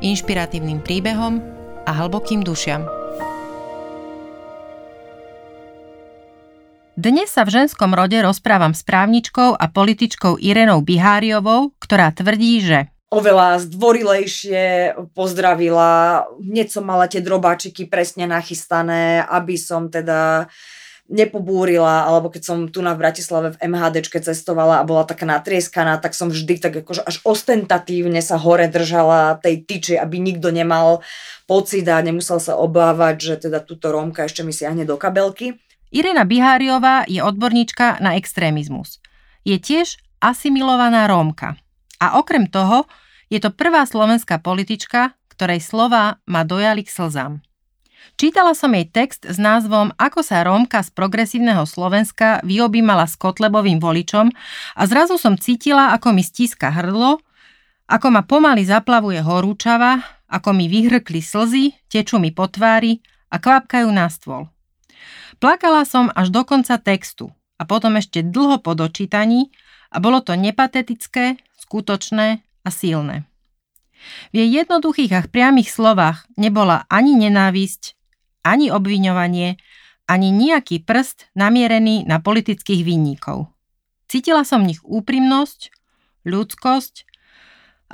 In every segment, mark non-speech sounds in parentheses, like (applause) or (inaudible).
inšpiratívnym príbehom a hlbokým dušiam. Dnes sa v ženskom rode rozprávam s právničkou a političkou Irenou Biháriovou, ktorá tvrdí, že oveľa zdvorilejšie pozdravila. Hneď som mala tie drobáčiky presne nachystané, aby som teda nepobúrila, alebo keď som tu na Bratislave v MHDčke cestovala a bola taká natrieskaná, tak som vždy tak akože až ostentatívne sa hore držala tej tyči, aby nikto nemal pocit a nemusel sa obávať, že teda túto Rómka ešte mi siahne do kabelky. Irena Biháriová je odborníčka na extrémizmus. Je tiež asimilovaná Rómka. A okrem toho je to prvá slovenská politička, ktorej slova ma dojali k slzám. Čítala som jej text s názvom Ako sa Rómka z progresívneho Slovenska vyobímala s Kotlebovým voličom a zrazu som cítila, ako mi stíska hrdlo, ako ma pomaly zaplavuje horúčava, ako mi vyhrkli slzy, tečú mi po tvári a kvapkajú na stôl. Plakala som až do konca textu a potom ešte dlho po dočítaní a bolo to nepatetické, skutočné a silné. V jej jednoduchých a priamých slovách nebola ani nenávisť, ani obviňovanie, ani nejaký prst namierený na politických vinníkov. Cítila som v nich úprimnosť, ľudskosť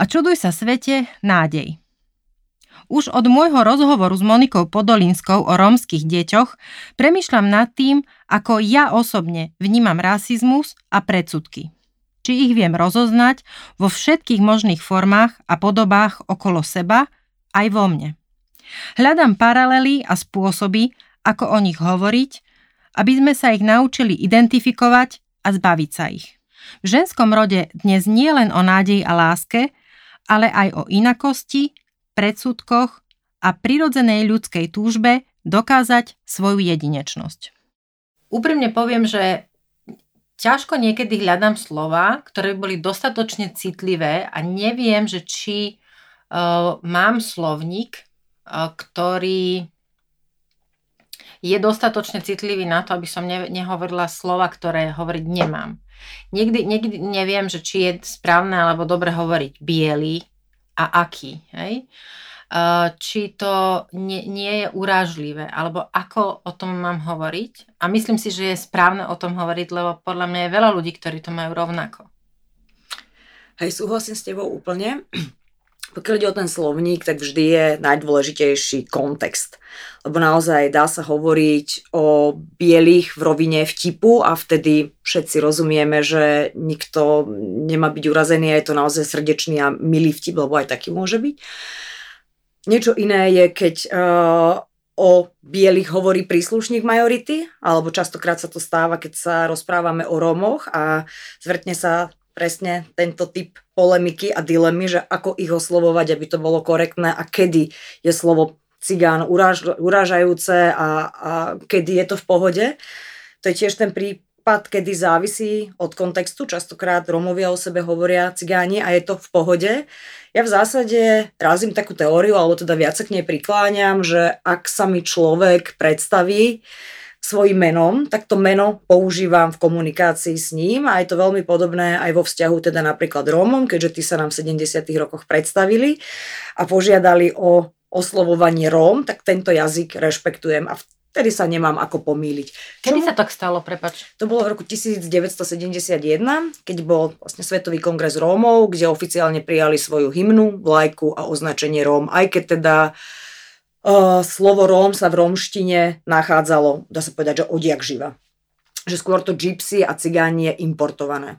a čuduj sa svete, nádej. Už od môjho rozhovoru s Monikou Podolinskou o rómskych deťoch premyšľam nad tým, ako ja osobne vnímam rasizmus a predsudky. Či ich viem rozoznať vo všetkých možných formách a podobách okolo seba, aj vo mne. Hľadám paralely a spôsoby, ako o nich hovoriť, aby sme sa ich naučili identifikovať a zbaviť sa ich. V ženskom rode dnes nie len o nádeji a láske, ale aj o inakosti, predsudkoch a prirodzenej ľudskej túžbe dokázať svoju jedinečnosť. Úprimne poviem, že ťažko niekedy hľadám slova, ktoré boli dostatočne citlivé a neviem, že či uh, mám slovník, ktorý je dostatočne citlivý na to, aby som ne, nehovorila slova, ktoré hovoriť nemám. Niekdy, niekdy neviem, že či je správne alebo dobre hovoriť biely a aký. Hej? či to nie, nie je urážlivé, alebo ako o tom mám hovoriť. A myslím si, že je správne o tom hovoriť, lebo podľa mňa je veľa ľudí, ktorí to majú rovnako. Hej, súhlasím s tebou úplne. Pokiaľ ide o ten slovník, tak vždy je najdôležitejší kontext. Lebo naozaj dá sa hovoriť o bielých v rovine vtipu a vtedy všetci rozumieme, že nikto nemá byť urazený a je to naozaj srdečný a milý vtip, lebo aj taký môže byť. Niečo iné je, keď uh, o bielých hovorí príslušník majority, alebo častokrát sa to stáva, keď sa rozprávame o Rómoch a zvrtne sa presne tento typ polemiky a dilemy, že ako ich oslovovať, aby to bolo korektné a kedy je slovo cigán uráž, urážajúce a, a kedy je to v pohode. To je tiež ten prípad, kedy závisí od kontextu. Častokrát Romovia o sebe hovoria cigáni a je to v pohode. Ja v zásade razím takú teóriu, alebo teda viac sa k nej prikláňam, že ak sa mi človek predstaví, svojim menom, tak to meno používam v komunikácii s ním a je to veľmi podobné aj vo vzťahu teda napríklad Rómom, keďže tí sa nám v 70. rokoch predstavili a požiadali o oslovovanie Róm, tak tento jazyk rešpektujem a vtedy sa nemám ako pomýliť. Kedy Čo? sa tak stalo, prepač? To bolo v roku 1971, keď bol vlastne Svetový kongres Rómov, kde oficiálne prijali svoju hymnu, vlajku a označenie Róm, aj keď teda uh, slovo Róm sa v rómštine nachádzalo, dá sa povedať, že odjak živa. Že skôr to gypsy a cigáni je importované.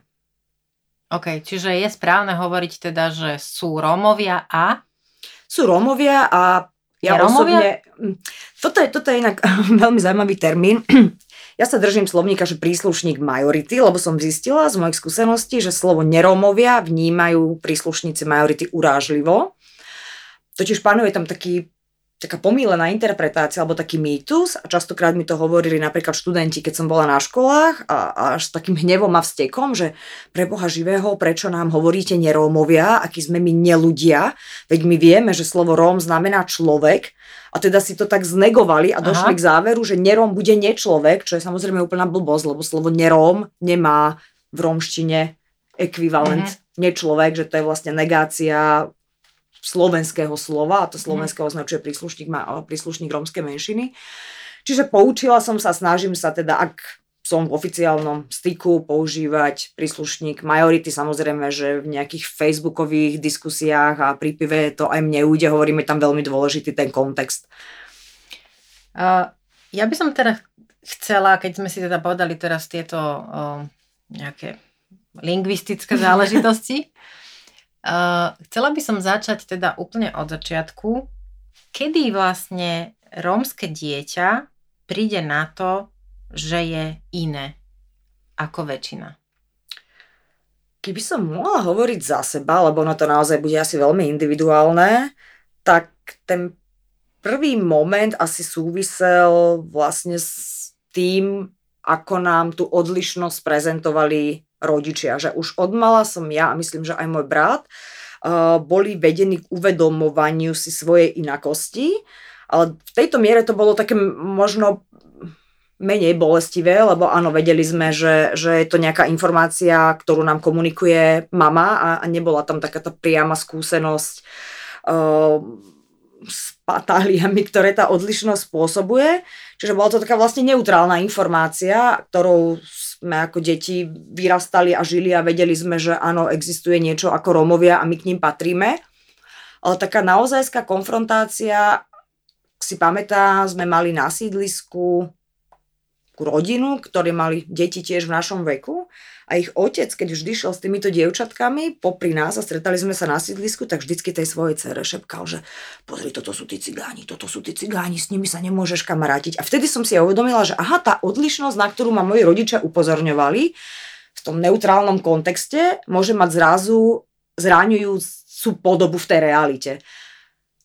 OK, čiže je správne hovoriť teda, že sú Rómovia a? Sú Rómovia a ja je osobne... Hm, toto je, toto je inak (laughs) veľmi zaujímavý termín. (clears throat) Ja sa držím slovníka, že príslušník majority, lebo som zistila z mojich skúseností, že slovo nerómovia vnímajú príslušníci majority urážlivo totiž panuje tam taký taká pomílená interpretácia alebo taký mýtus a častokrát mi to hovorili napríklad študenti, keď som bola na školách a, a až s takým hnevom a vstekom, že pre Boha živého, prečo nám hovoríte nerómovia, akí sme my neludia, veď my vieme, že slovo Róm znamená človek a teda si to tak znegovali a došli Aha. k záveru, že neróm bude nečlovek, čo je samozrejme úplná blbosť, lebo slovo neróm nemá v rómštine ekvivalent mm-hmm. nečlovek, že to je vlastne negácia slovenského slova a to slovenské označuje príslušník, príslušník rómskej menšiny. Čiže poučila som sa, snažím sa teda, ak som v oficiálnom styku používať príslušník majority. Samozrejme, že v nejakých facebookových diskusiách a prípive to aj mne ujde, hovoríme tam veľmi dôležitý ten kontext. Uh, ja by som teda chcela, keď sme si teda povedali teraz tieto uh, nejaké lingvistické záležitosti, (laughs) Uh, chcela by som začať teda úplne od začiatku. Kedy vlastne rómske dieťa príde na to, že je iné ako väčšina? Keby som mohla hovoriť za seba, lebo ono to naozaj bude asi veľmi individuálne, tak ten prvý moment asi súvisel vlastne s tým, ako nám tú odlišnosť prezentovali rodičia, že už odmala som ja a myslím, že aj môj brat uh, boli vedení k uvedomovaniu si svojej inakosti, ale v tejto miere to bolo také možno menej bolestivé, lebo áno, vedeli sme, že, že je to nejaká informácia, ktorú nám komunikuje mama a, a nebola tam takáto priama skúsenosť uh, s patáliami, ktoré tá odlišnosť spôsobuje. Čiže bola to taká vlastne neutrálna informácia, ktorou sme ako deti vyrastali a žili a vedeli sme, že áno, existuje niečo ako Rómovia a my k ním patríme. Ale taká naozajská konfrontácia, si pamätá, sme mali na sídlisku rodinu, ktorí mali deti tiež v našom veku a ich otec, keď vždy šiel s týmito dievčatkami popri nás a stretali sme sa na sídlisku, tak vždycky tej svojej cere šepkal, že pozri, toto sú tí cigáni, toto sú tí cigáni, s nimi sa nemôžeš kamarátiť. A vtedy som si uvedomila, že aha, tá odlišnosť, na ktorú ma moji rodičia upozorňovali, v tom neutrálnom kontexte môže mať zrazu zraňujúcu podobu v tej realite.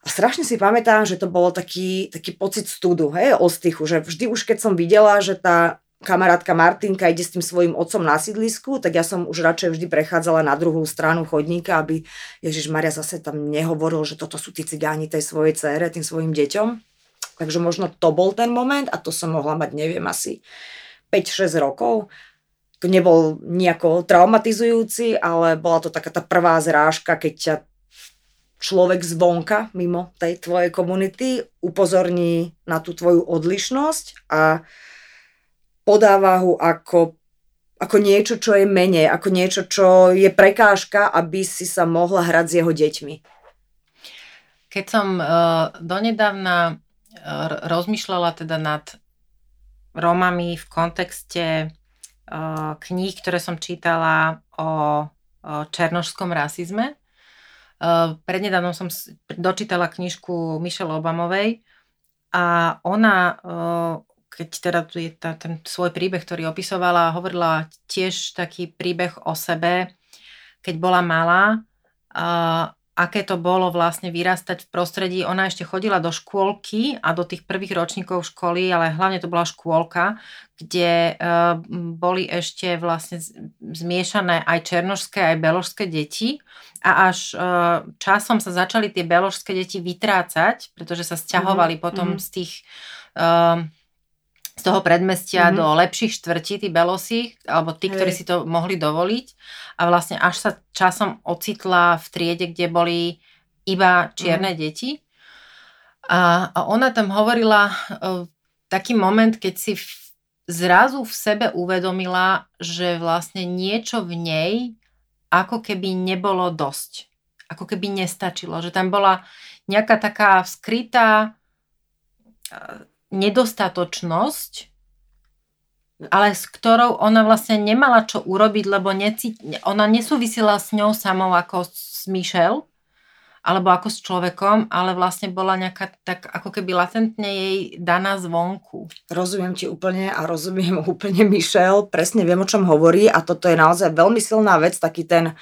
A strašne si pamätám, že to bolo taký, taký pocit studu, hej, ostychu, že vždy už keď som videla, že tá kamarátka Martinka ide s tým svojim otcom na sídlisku, tak ja som už radšej vždy prechádzala na druhú stranu chodníka, aby Ježiš Maria zase tam nehovoril, že toto sú tí cigáni tej svojej cére, tým svojim deťom. Takže možno to bol ten moment a to som mohla mať, neviem, asi 5-6 rokov. Nebol nejako traumatizujúci, ale bola to taká tá prvá zrážka, keď ťa človek zvonka, mimo tej tvojej komunity, upozorní na tú tvoju odlišnosť a podáva ho ako, ako niečo, čo je menej, ako niečo, čo je prekážka, aby si sa mohla hrať s jeho deťmi. Keď som uh, donedávna uh, rozmýšľala teda nad Rómami v kontexte uh, kníh, ktoré som čítala o, o černožskom rasizme, uh, prednedávnom som dočítala knižku Michelle Obamovej a ona uh, keď teda je tá, ten svoj príbeh, ktorý opisovala, hovorila tiež taký príbeh o sebe, keď bola malá, a aké to bolo vlastne vyrastať v prostredí. Ona ešte chodila do škôlky a do tých prvých ročníkov školy, ale hlavne to bola škôlka, kde uh, boli ešte vlastne zmiešané aj černožské, aj beložské deti a až uh, časom sa začali tie beložské deti vytrácať, pretože sa stiahovali mm-hmm. potom mm-hmm. z tých uh, z toho predmestia mm-hmm. do lepších štvrtí, tí belosi, alebo tí, Hej. ktorí si to mohli dovoliť. A vlastne až sa časom ocitla v triede, kde boli iba čierne mm-hmm. deti. A, a ona tam hovorila uh, taký moment, keď si v, zrazu v sebe uvedomila, že vlastne niečo v nej ako keby nebolo dosť. Ako keby nestačilo. Že tam bola nejaká taká skrytá nedostatočnosť, ale s ktorou ona vlastne nemala čo urobiť, lebo neci, ona nesúvisila s ňou samou ako s Michelle, alebo ako s človekom, ale vlastne bola nejaká tak ako keby latentne jej daná zvonku. Rozumiem ti úplne a rozumiem (laughs) úplne Michelle, presne viem o čom hovorí a toto je naozaj veľmi silná vec, taký ten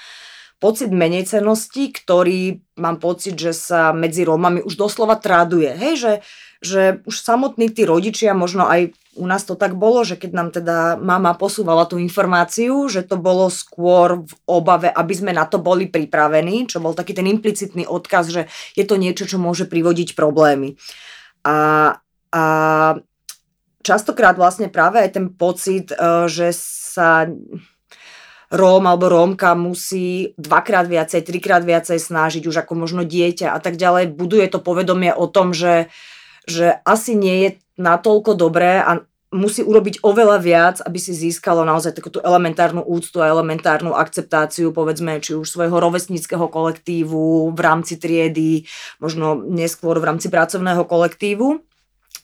pocit menejcenosti, ktorý mám pocit, že sa medzi Rómami už doslova traduje. Hej, že, že už samotní tí rodičia, možno aj u nás to tak bolo, že keď nám teda mama posúvala tú informáciu, že to bolo skôr v obave, aby sme na to boli pripravení, čo bol taký ten implicitný odkaz, že je to niečo, čo môže privodiť problémy. A, a častokrát vlastne práve aj ten pocit, e, že sa Róm alebo Rómka musí dvakrát viacej, trikrát viacej snažiť už ako možno dieťa a tak ďalej. Buduje to povedomie o tom, že, že asi nie je natoľko dobré a musí urobiť oveľa viac, aby si získalo naozaj takú elementárnu úctu a elementárnu akceptáciu, povedzme, či už svojho rovesníckého kolektívu v rámci triedy, možno neskôr v rámci pracovného kolektívu.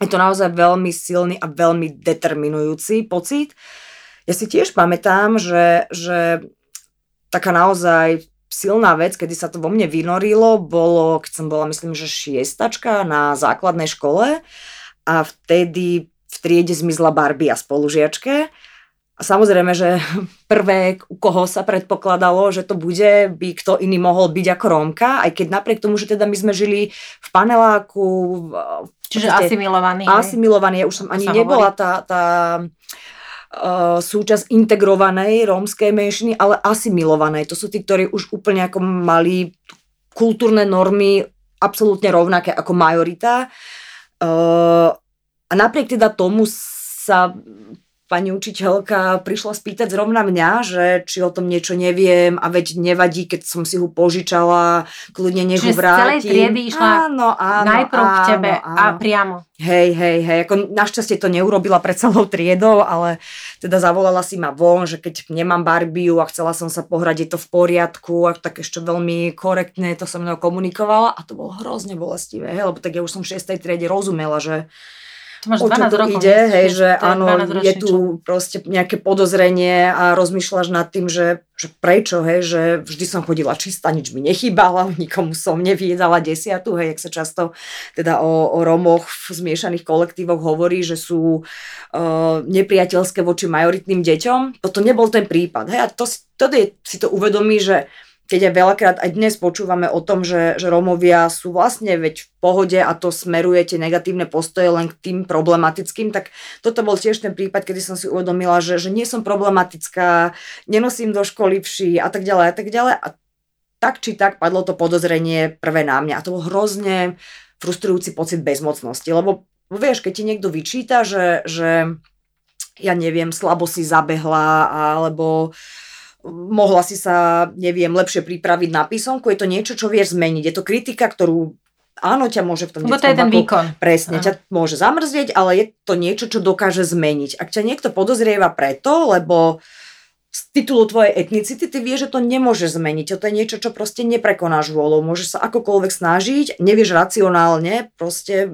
Je to naozaj veľmi silný a veľmi determinujúci pocit. Ja si tiež pamätám, že, že taká naozaj silná vec, kedy sa to vo mne vynorilo, bolo, keď som bola, myslím, že šiestačka na základnej škole a vtedy v triede zmizla Barbie a spolužiačke. A samozrejme, že (laughs) prvé, u koho sa predpokladalo, že to bude, by kto iný mohol byť ako Rómka, aj keď napriek tomu, že teda my sme žili v paneláku. Čiže asimilovaný. Asimilovaný, ja už som ani nebola tá, tá uh, súčasť integrovanej rómskej menšiny, ale asimilovanej. To sú tí, ktorí už úplne ako mali kultúrne normy absolútne rovnaké ako majorita. Uh, a napriek teda tomu sa pani učiteľka prišla spýtať zrovna mňa, že či o tom niečo neviem a veď nevadí, keď som si ho požičala, kľudne nech ho vrátim. z celej triedy išla áno, áno, najprv áno, k tebe áno. a priamo. Hej, hej, hej, ako našťastie to neurobila pred celou triedou, ale teda zavolala si ma von, že keď nemám Barbiu a chcela som sa pohrať, je to v poriadku a tak ešte veľmi korektne to so mnou komunikovala a to bolo hrozne bolestivé, hej, lebo tak ja už som v 6. triede rozumela, že to máš 12 o čo tu rokov, ide, hej, že áno, je tu proste nejaké podozrenie a rozmýšľaš nad tým, že, že prečo, hej, že vždy som chodila čistá, nič mi nechýbala, (laughs) nikomu som neviedala desiatu, hej, jak sa často teda o, o Romoch v zmiešaných kolektívoch hovorí, že sú uh, nepriateľské voči majoritným deťom. Toto nebol ten prípad, hej, a to, to je, si to uvedomí, že keď aj veľakrát aj dnes počúvame o tom, že, že Rómovia sú vlastne veď v pohode a to smeruje tie negatívne postoje len k tým problematickým, tak toto bol tiež ten prípad, kedy som si uvedomila, že, že nie som problematická, nenosím do školy vši a tak ďalej a tak ďalej. A tak či tak padlo to podozrenie prvé na mňa. A to bol hrozne frustrujúci pocit bezmocnosti, lebo vieš, keď ti niekto vyčíta, že, že ja neviem, slabo si zabehla alebo uh, mohla si sa, neviem, lepšie pripraviť na písomku, je to niečo, čo vieš zmeniť. Je to kritika, ktorú áno, ťa môže v tom Lebo to je ten výkon. Presne, ťa môže zamrzieť, ale je to niečo, čo dokáže zmeniť. Ak ťa niekto podozrieva preto, lebo z titulu tvojej etnicity ty vieš, že to nemôže zmeniť. To je niečo, čo proste neprekonáš vôľou. Môžeš sa akokoľvek snažiť, nevieš racionálne, proste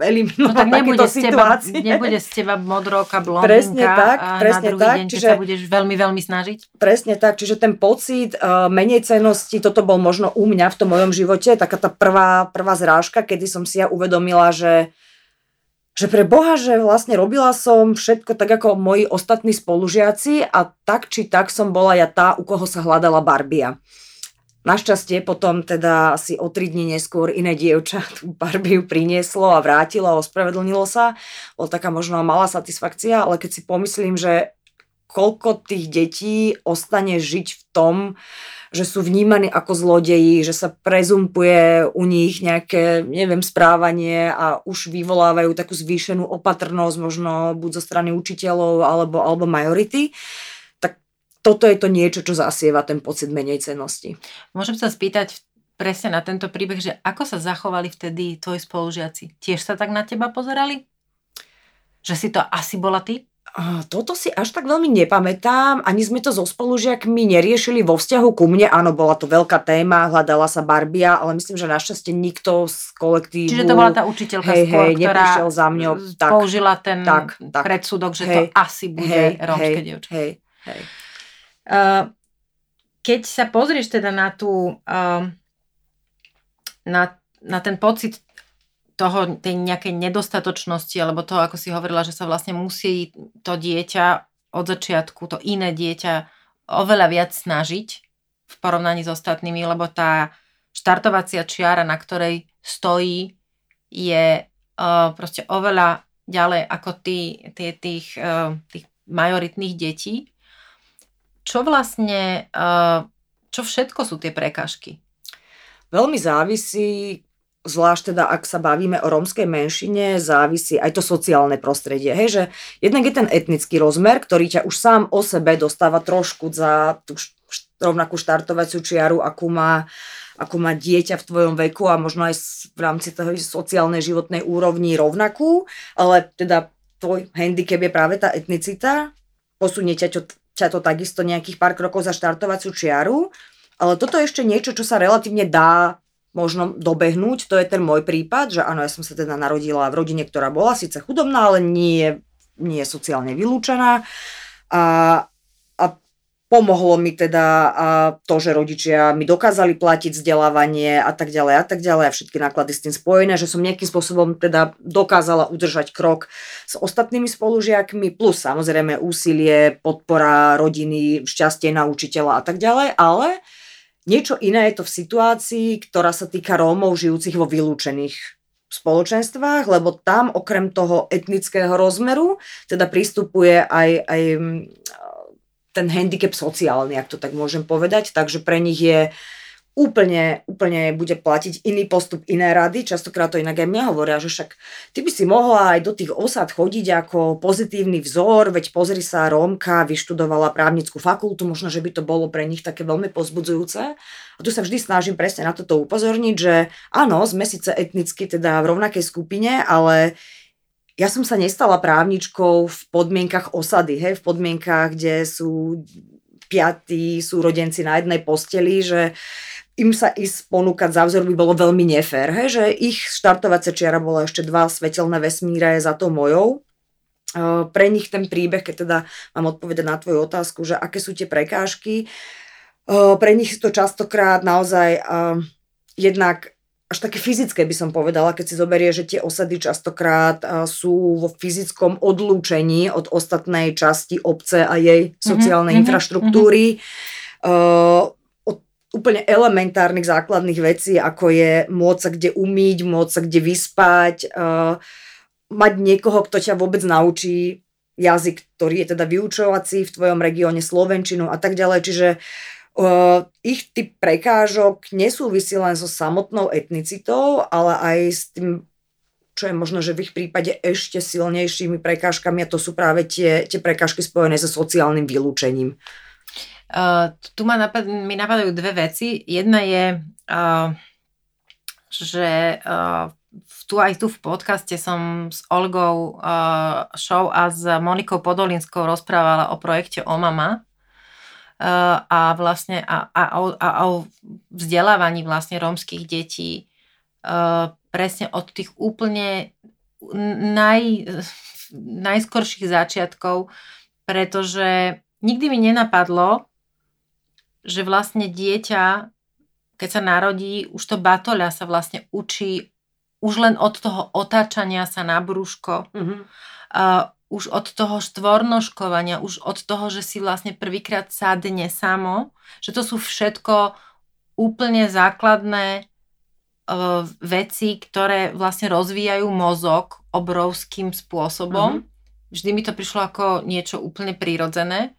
eliminovať no, tak nebude z teba, nebude z teba modroka, blondinka presne tak, a presne na druhý tak, deň, čiže, sa budeš veľmi, veľmi snažiť? Presne tak, čiže ten pocit uh, menej cenosti, toto bol možno u mňa v tom mojom živote, taká tá prvá, prvá zrážka, kedy som si ja uvedomila, že že pre Boha, že vlastne robila som všetko tak ako moji ostatní spolužiaci a tak či tak som bola ja tá, u koho sa hľadala Barbia. Našťastie potom teda asi o tri dní neskôr iné dievča (laughs) tú Barbiu prinieslo a vrátilo a ospravedlnilo sa. Bol taká možno malá satisfakcia, ale keď si pomyslím, že koľko tých detí ostane žiť v tom, že sú vnímaní ako zlodeji, že sa prezumpuje u nich nejaké, neviem, správanie a už vyvolávajú takú zvýšenú opatrnosť možno buď zo strany učiteľov alebo, alebo majority toto je to niečo, čo zasieva ten pocit menej cenosti. Môžem sa spýtať presne na tento príbeh, že ako sa zachovali vtedy tvoji spolužiaci? Tiež sa tak na teba pozerali? Že si to asi bola ty? Toto si až tak veľmi nepamätám, ani sme to so spolužiakmi neriešili vo vzťahu ku mne. Áno, bola to veľká téma, hľadala sa Barbia, ale myslím, že našťastie nikto z kolektívu... Čiže to bola tá učiteľka hej, skôr, hej, ktorá za mňou, tak, použila ten tak, tak, predsudok, že hej, to asi bude hej, rómske dievča. Hej, hej. Keď sa pozrieš teda na tú, na, na ten pocit toho, tej nejakej nedostatočnosti, alebo toho, ako si hovorila, že sa vlastne musí to dieťa od začiatku, to iné dieťa oveľa viac snažiť v porovnaní s ostatnými, lebo tá štartovacia čiara, na ktorej stojí, je uh, proste oveľa ďalej ako tí, tí, tých, uh, tých majoritných detí. Čo vlastne, uh, čo všetko sú tie prekažky? Veľmi závisí, zvlášť teda ak sa bavíme o rómskej menšine, závisí aj to sociálne prostredie. Hej, že jednak je ten etnický rozmer, ktorý ťa už sám o sebe dostáva trošku za tú rovnakú štartovaciu čiaru, akú má ako má dieťa v tvojom veku a možno aj v rámci toho sociálnej životnej úrovni rovnakú, ale teda tvoj handicap je práve tá etnicita, posunie ťa ťa to takisto nejakých pár krokov za štartovaciu čiaru, ale toto je ešte niečo, čo sa relatívne dá možno dobehnúť, to je ten môj prípad, že áno, ja som sa teda narodila v rodine, ktorá bola síce chudobná, ale nie, nie je sociálne vylúčená. A Pomohlo mi teda to, že rodičia mi dokázali platiť vzdelávanie a tak ďalej a tak ďalej a všetky náklady s tým spojené, že som nejakým spôsobom teda dokázala udržať krok s ostatnými spolužiakmi, plus samozrejme úsilie, podpora rodiny, šťastie na učiteľa a tak ďalej, ale niečo iné je to v situácii, ktorá sa týka Rómov žijúcich vo vylúčených spoločenstvách, lebo tam okrem toho etnického rozmeru teda pristupuje aj, aj ten handicap sociálny, ak to tak môžem povedať, takže pre nich je úplne, úplne bude platiť iný postup, iné rady. Častokrát to inak aj mňa hovoria, že však ty by si mohla aj do tých osad chodiť ako pozitívny vzor, veď pozri sa, Rómka vyštudovala právnickú fakultu, možno, že by to bolo pre nich také veľmi pozbudzujúce. A tu sa vždy snažím presne na toto upozorniť, že áno, sme síce etnicky teda v rovnakej skupine, ale ja som sa nestala právničkou v podmienkach osady, hej, v podmienkach, kde sú piatí súrodenci na jednej posteli, že im sa ísť ponúkať za vzor by bolo veľmi nefér, hej, že ich štartovacia čiara bola ešte dva svetelné vesmíre za to mojou. Pre nich ten príbeh, keď teda mám odpovedať na tvoju otázku, že aké sú tie prekážky, pre nich to častokrát naozaj jednak až také fyzické by som povedala, keď si zoberie, že tie osady častokrát sú vo fyzickom odlúčení od ostatnej časti obce a jej mhm, sociálnej mm-hmm, infraštruktúry. Mm-hmm. Uh, od úplne elementárnych základných vecí, ako je môcť sa kde umýť, môcť sa kde vyspať, uh, mať niekoho, kto ťa vôbec naučí jazyk, ktorý je teda vyučovací v tvojom regióne, slovenčinu a tak ďalej. Čiže uh, Uh, ich typ prekážok nesúvisí len so samotnou etnicitou, ale aj s tým, čo je možno, že v ich prípade ešte silnejšími prekážkami a to sú práve tie, tie prekážky spojené so sociálnym vylúčením. Uh, tu ma napad- mi napadajú dve veci. Jedna je, uh, že uh, tu aj tu v podcaste som s Olgou uh, Show a s Monikou Podolinskou rozprávala o projekte Omama, a vlastne a, a, a, a o vzdelávaní vlastne rómskych detí presne od tých úplne naj, najskorších začiatkov, pretože nikdy mi nenapadlo, že vlastne dieťa, keď sa narodí, už to batoľa sa vlastne učí už len od toho otáčania sa na brúško. Mm-hmm už od toho štvornoškovania, už od toho, že si vlastne prvýkrát sadne samo, že to sú všetko úplne základné uh, veci, ktoré vlastne rozvíjajú mozog obrovským spôsobom. Mm-hmm. Vždy mi to prišlo ako niečo úplne prírodzené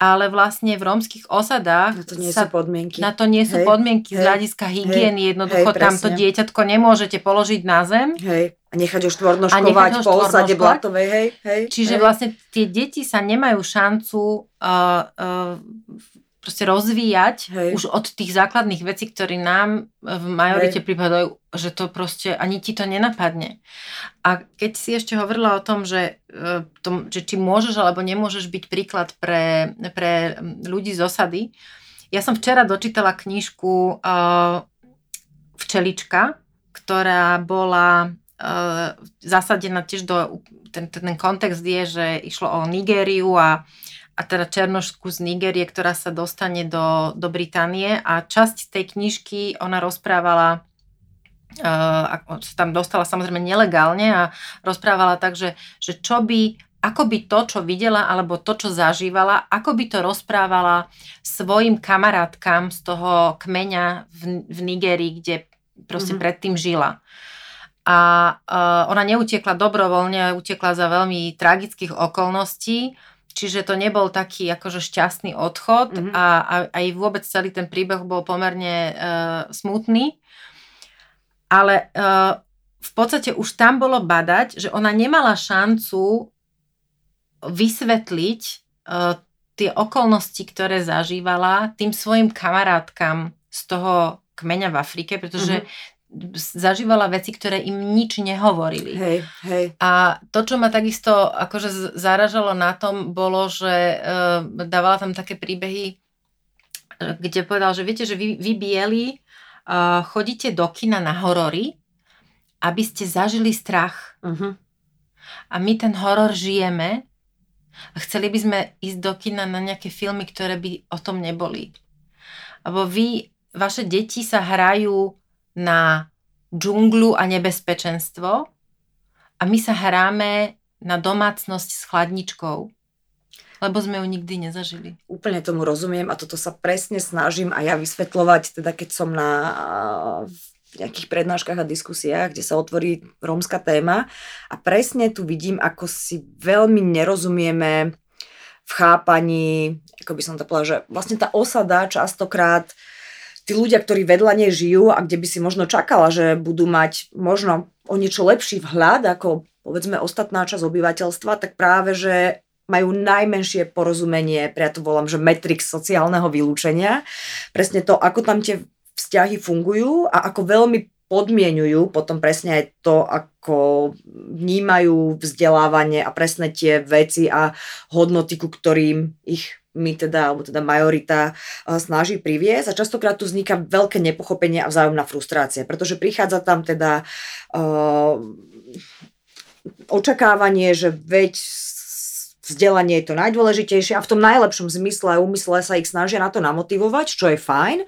ale vlastne v rómskych osadách na to nie sa, sú podmienky. Na to nie sú hej, podmienky hej, z hľadiska hygieny. Hej, Jednoducho hej, tamto dieťatko nemôžete položiť na zem. Hej. A nechať ho štvornoškovať po osade blatovej. Hej, hej, Čiže hej. vlastne tie deti sa nemajú šancu uh, uh, proste rozvíjať Hej. už od tých základných vecí, ktoré nám v majorite Hej. pripadajú, že to proste ani ti to nenapadne. A keď si ešte hovorila o tom, že, e, tom, že či môžeš alebo nemôžeš byť príklad pre, pre ľudí z osady, ja som včera dočítala knižku uh, Včelička, ktorá bola uh, zasadená tiež do... Ten, ten kontext je, že išlo o Nigériu a a teda Černošku z Nigerie, ktorá sa dostane do, do Británie a časť tej knižky ona rozprávala uh, sa tam dostala samozrejme nelegálne a rozprávala tak, že, že čo by ako by to, čo videla, alebo to, čo zažívala, ako by to rozprávala svojim kamarátkam z toho kmeňa v, v Nigerii, kde proste mm-hmm. predtým žila. A uh, ona neutiekla dobrovoľne, utekla za veľmi tragických okolností, čiže to nebol taký akože šťastný odchod mm-hmm. a, a aj vôbec celý ten príbeh bol pomerne uh, smutný. Ale uh, v podstate už tam bolo badať, že ona nemala šancu vysvetliť uh, tie okolnosti, ktoré zažívala tým svojim kamarátkam z toho kmeňa v Afrike, pretože mm-hmm. Zažívala veci, ktoré im nič nehovorili. Hej, hej. A to, čo ma takisto akože zaražalo na tom, bolo, že uh, dávala tam také príbehy, kde povedal, že viete, že vy, vy bieli uh, chodíte do kina na horory, aby ste zažili strach. Uh-huh. A my ten horor žijeme a chceli by sme ísť do kina na nejaké filmy, ktoré by o tom neboli. Lebo vy, vaše deti sa hrajú na džunglu a nebezpečenstvo a my sa hráme na domácnosť s chladničkou. Lebo sme ju nikdy nezažili. Úplne tomu rozumiem a toto sa presne snažím aj ja vysvetľovať, teda keď som na nejakých prednáškach a diskusiách, kde sa otvorí rómska téma a presne tu vidím, ako si veľmi nerozumieme v chápaní, ako by som to povedala, že vlastne tá osada častokrát tí ľudia, ktorí vedľa nej žijú a kde by si možno čakala, že budú mať možno o niečo lepší vhľad ako povedzme ostatná časť obyvateľstva, tak práve, že majú najmenšie porozumenie, ja to volám, že metrix sociálneho vylúčenia. Presne to, ako tam tie vzťahy fungujú a ako veľmi podmienujú potom presne aj to, ako vnímajú vzdelávanie a presne tie veci a hodnoty, ku ktorým ich my teda, alebo teda majorita eh, snaží priviesť a častokrát tu vzniká veľké nepochopenie a vzájomná frustrácia, pretože prichádza tam teda uh, očakávanie, že veď vzdelanie je to najdôležitejšie a v tom najlepšom zmysle a úmysle sa ich snažia na to namotivovať, čo je fajn.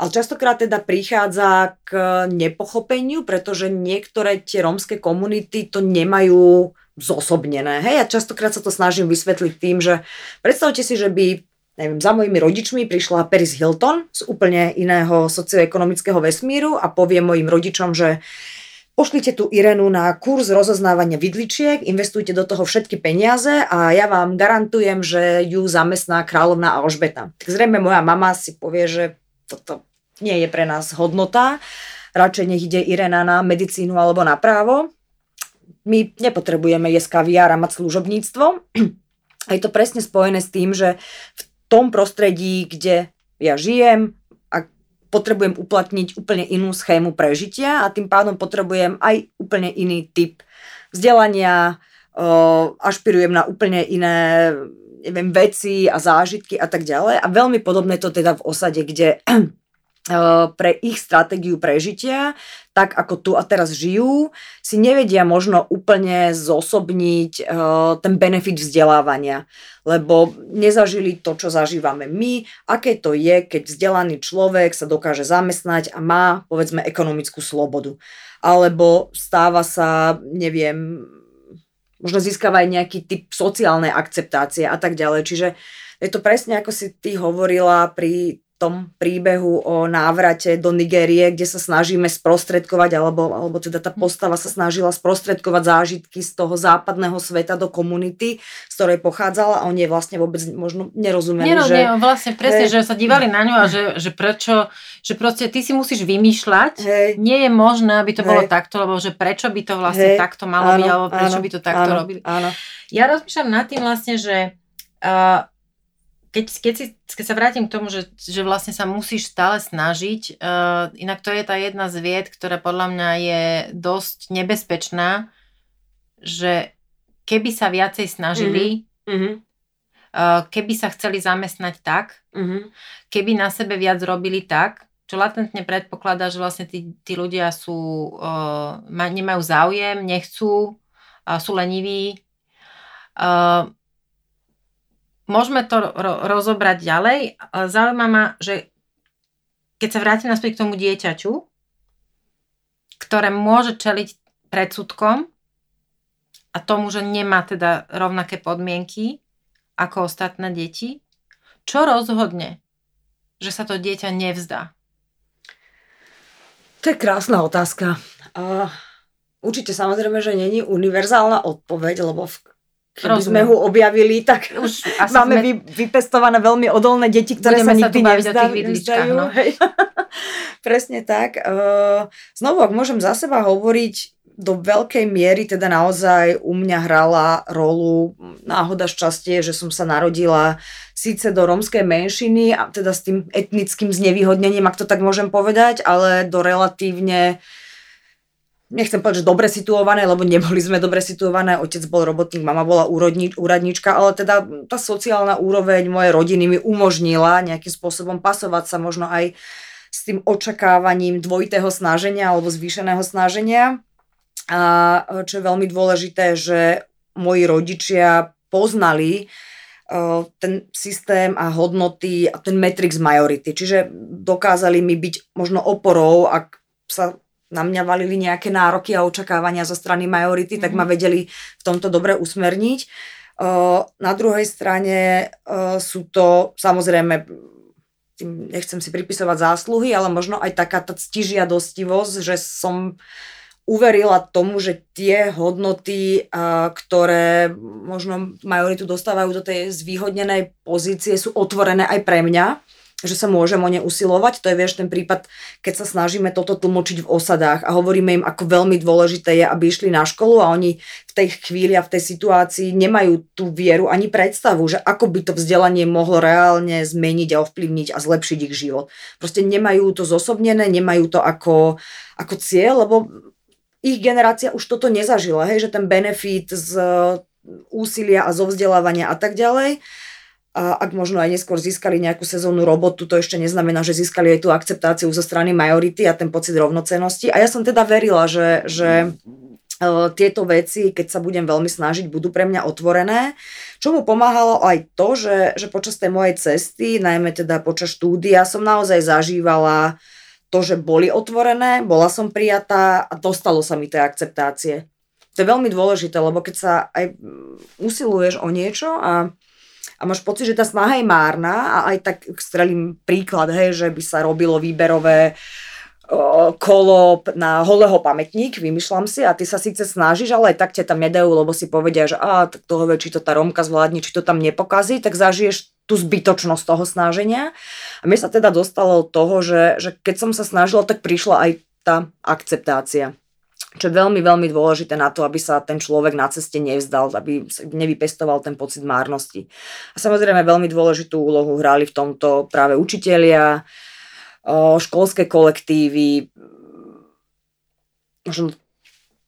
Ale častokrát teda prichádza k nepochopeniu, pretože niektoré tie rómske komunity to nemajú zosobnené. Hej, ja častokrát sa to snažím vysvetliť tým, že predstavte si, že by neviem, za mojimi rodičmi prišla Paris Hilton z úplne iného socioekonomického vesmíru a povie mojim rodičom, že pošlite tu Irenu na kurz rozoznávania vidličiek, investujte do toho všetky peniaze a ja vám garantujem, že ju zamestná kráľovná Alžbeta. Tak zrejme moja mama si povie, že toto nie je pre nás hodnota. Radšej nech ide Irena na medicínu alebo na právo. My nepotrebujeme jesť kaviár a mať služobníctvo. A je to presne spojené s tým, že v tom prostredí, kde ja žijem potrebujem uplatniť úplne inú schému prežitia a tým pádom potrebujem aj úplne iný typ vzdelania, ašpirujem na úplne iné neviem, veci a zážitky a tak ďalej. A veľmi podobné to teda v osade, kde (clears throat) pre ich stratégiu prežitia, tak ako tu a teraz žijú, si nevedia možno úplne zosobniť eh, ten benefit vzdelávania, lebo nezažili to, čo zažívame my, aké to je, keď vzdelaný človek sa dokáže zamestnať a má, povedzme, ekonomickú slobodu. Alebo stáva sa, neviem, možno získava aj nejaký typ sociálnej akceptácie a tak ďalej. Čiže je to presne ako si ty hovorila pri tom príbehu o návrate do Nigérie, kde sa snažíme sprostredkovať, alebo, alebo teda tá postava sa snažila sprostredkovať zážitky z toho západného sveta do komunity, z ktorej pochádzala a oni vlastne vôbec možno nerozumeli. Nie, že, nie, vlastne presne, hej, že sa dívali na ňu a že, že prečo, že proste ty si musíš vymýšľať, hej, nie je možné, aby to hej, bolo takto, lebo že prečo by to vlastne hej, takto malo byť, alebo prečo áno, by to takto áno, robili. Áno. Ja rozmýšľam nad tým vlastne, že uh, keď, keď, si, keď sa vrátim k tomu, že, že vlastne sa musíš stále snažiť, uh, inak to je tá jedna z vied, ktorá podľa mňa je dosť nebezpečná, že keby sa viacej snažili, mm-hmm. uh, keby sa chceli zamestnať tak, mm-hmm. keby na sebe viac robili tak, čo latentne predpokladá, že vlastne tí, tí ľudia sú, uh, nemajú záujem, nechcú, uh, sú leniví, uh, Môžeme to ro- rozobrať ďalej. Zaujíma ma, že keď sa vrátim naspäť k tomu dieťaťu, ktoré môže čeliť predsudkom a tomu, že nemá teda rovnaké podmienky ako ostatné deti, čo rozhodne, že sa to dieťa nevzdá? To je krásna otázka. Uh, určite samozrejme, že není univerzálna odpoveď, lebo v, keby Rozumiem. sme ho objavili, tak Už (laughs) máme sme... vy, vypestované veľmi odolné deti, ktoré Budeme sa nikdy nevzdajú. No. (laughs) Presne tak. Znovu, ak môžem za seba hovoriť, do veľkej miery teda naozaj u mňa hrala rolu náhoda šťastie, že som sa narodila síce do rómskej menšiny a teda s tým etnickým znevýhodnením, ak to tak môžem povedať, ale do relatívne nechcem povedať, že dobre situované, lebo neboli sme dobre situované, otec bol robotník, mama bola úrodni, úradnička, ale teda tá sociálna úroveň mojej rodiny mi umožnila nejakým spôsobom pasovať sa možno aj s tým očakávaním dvojitého snaženia alebo zvýšeného snaženia. A čo je veľmi dôležité, že moji rodičia poznali ten systém a hodnoty a ten matrix majority. Čiže dokázali mi byť možno oporou, ak sa na mňa valili nejaké nároky a očakávania zo strany majority, mm-hmm. tak ma mhm. vedeli v tomto dobre usmerniť. Na druhej strane sú to samozrejme tým nechcem si pripisovať zásluhy, ale možno aj taká tá ctižiadostivosť, že som uverila tomu, že tie hodnoty, ktoré možno majoritu dostávajú do tej zvýhodnenej pozície, sú otvorené aj pre mňa že sa môžem o ne usilovať. To je, vieš, ten prípad, keď sa snažíme toto tlmočiť v osadách a hovoríme im, ako veľmi dôležité je, aby išli na školu a oni v tej chvíli a v tej situácii nemajú tú vieru ani predstavu, že ako by to vzdelanie mohlo reálne zmeniť a ovplyvniť a zlepšiť ich život. Proste nemajú to zosobnené, nemajú to ako, ako cieľ, lebo ich generácia už toto nezažila, hej, že ten benefit z úsilia a zo vzdelávania a tak ďalej a ak možno aj neskôr získali nejakú sezónnu robotu, to ešte neznamená, že získali aj tú akceptáciu zo strany majority a ten pocit rovnocenosti. A ja som teda verila, že, že e, tieto veci, keď sa budem veľmi snažiť, budú pre mňa otvorené. Čo mu pomáhalo aj to, že, že počas tej mojej cesty, najmä teda počas štúdia, som naozaj zažívala to, že boli otvorené, bola som prijatá a dostalo sa mi tej akceptácie. To je veľmi dôležité, lebo keď sa aj usiluješ o niečo a a máš pocit, že tá snaha je márna a aj tak strelím príklad, hej, že by sa robilo výberové kolo na holého pamätník, vymýšľam si, a ty sa síce snažíš, ale aj tak ťa tam nedajú, lebo si povedia, že a tak toho vie, či to tá Romka zvládne, či to tam nepokazí, tak zažiješ tú zbytočnosť toho snaženia. A mi sa teda dostalo toho, že, že keď som sa snažila, tak prišla aj tá akceptácia čo je veľmi, veľmi dôležité na to, aby sa ten človek na ceste nevzdal, aby nevypestoval ten pocit márnosti. A samozrejme veľmi dôležitú úlohu hrali v tomto práve učitelia, školské kolektívy, možno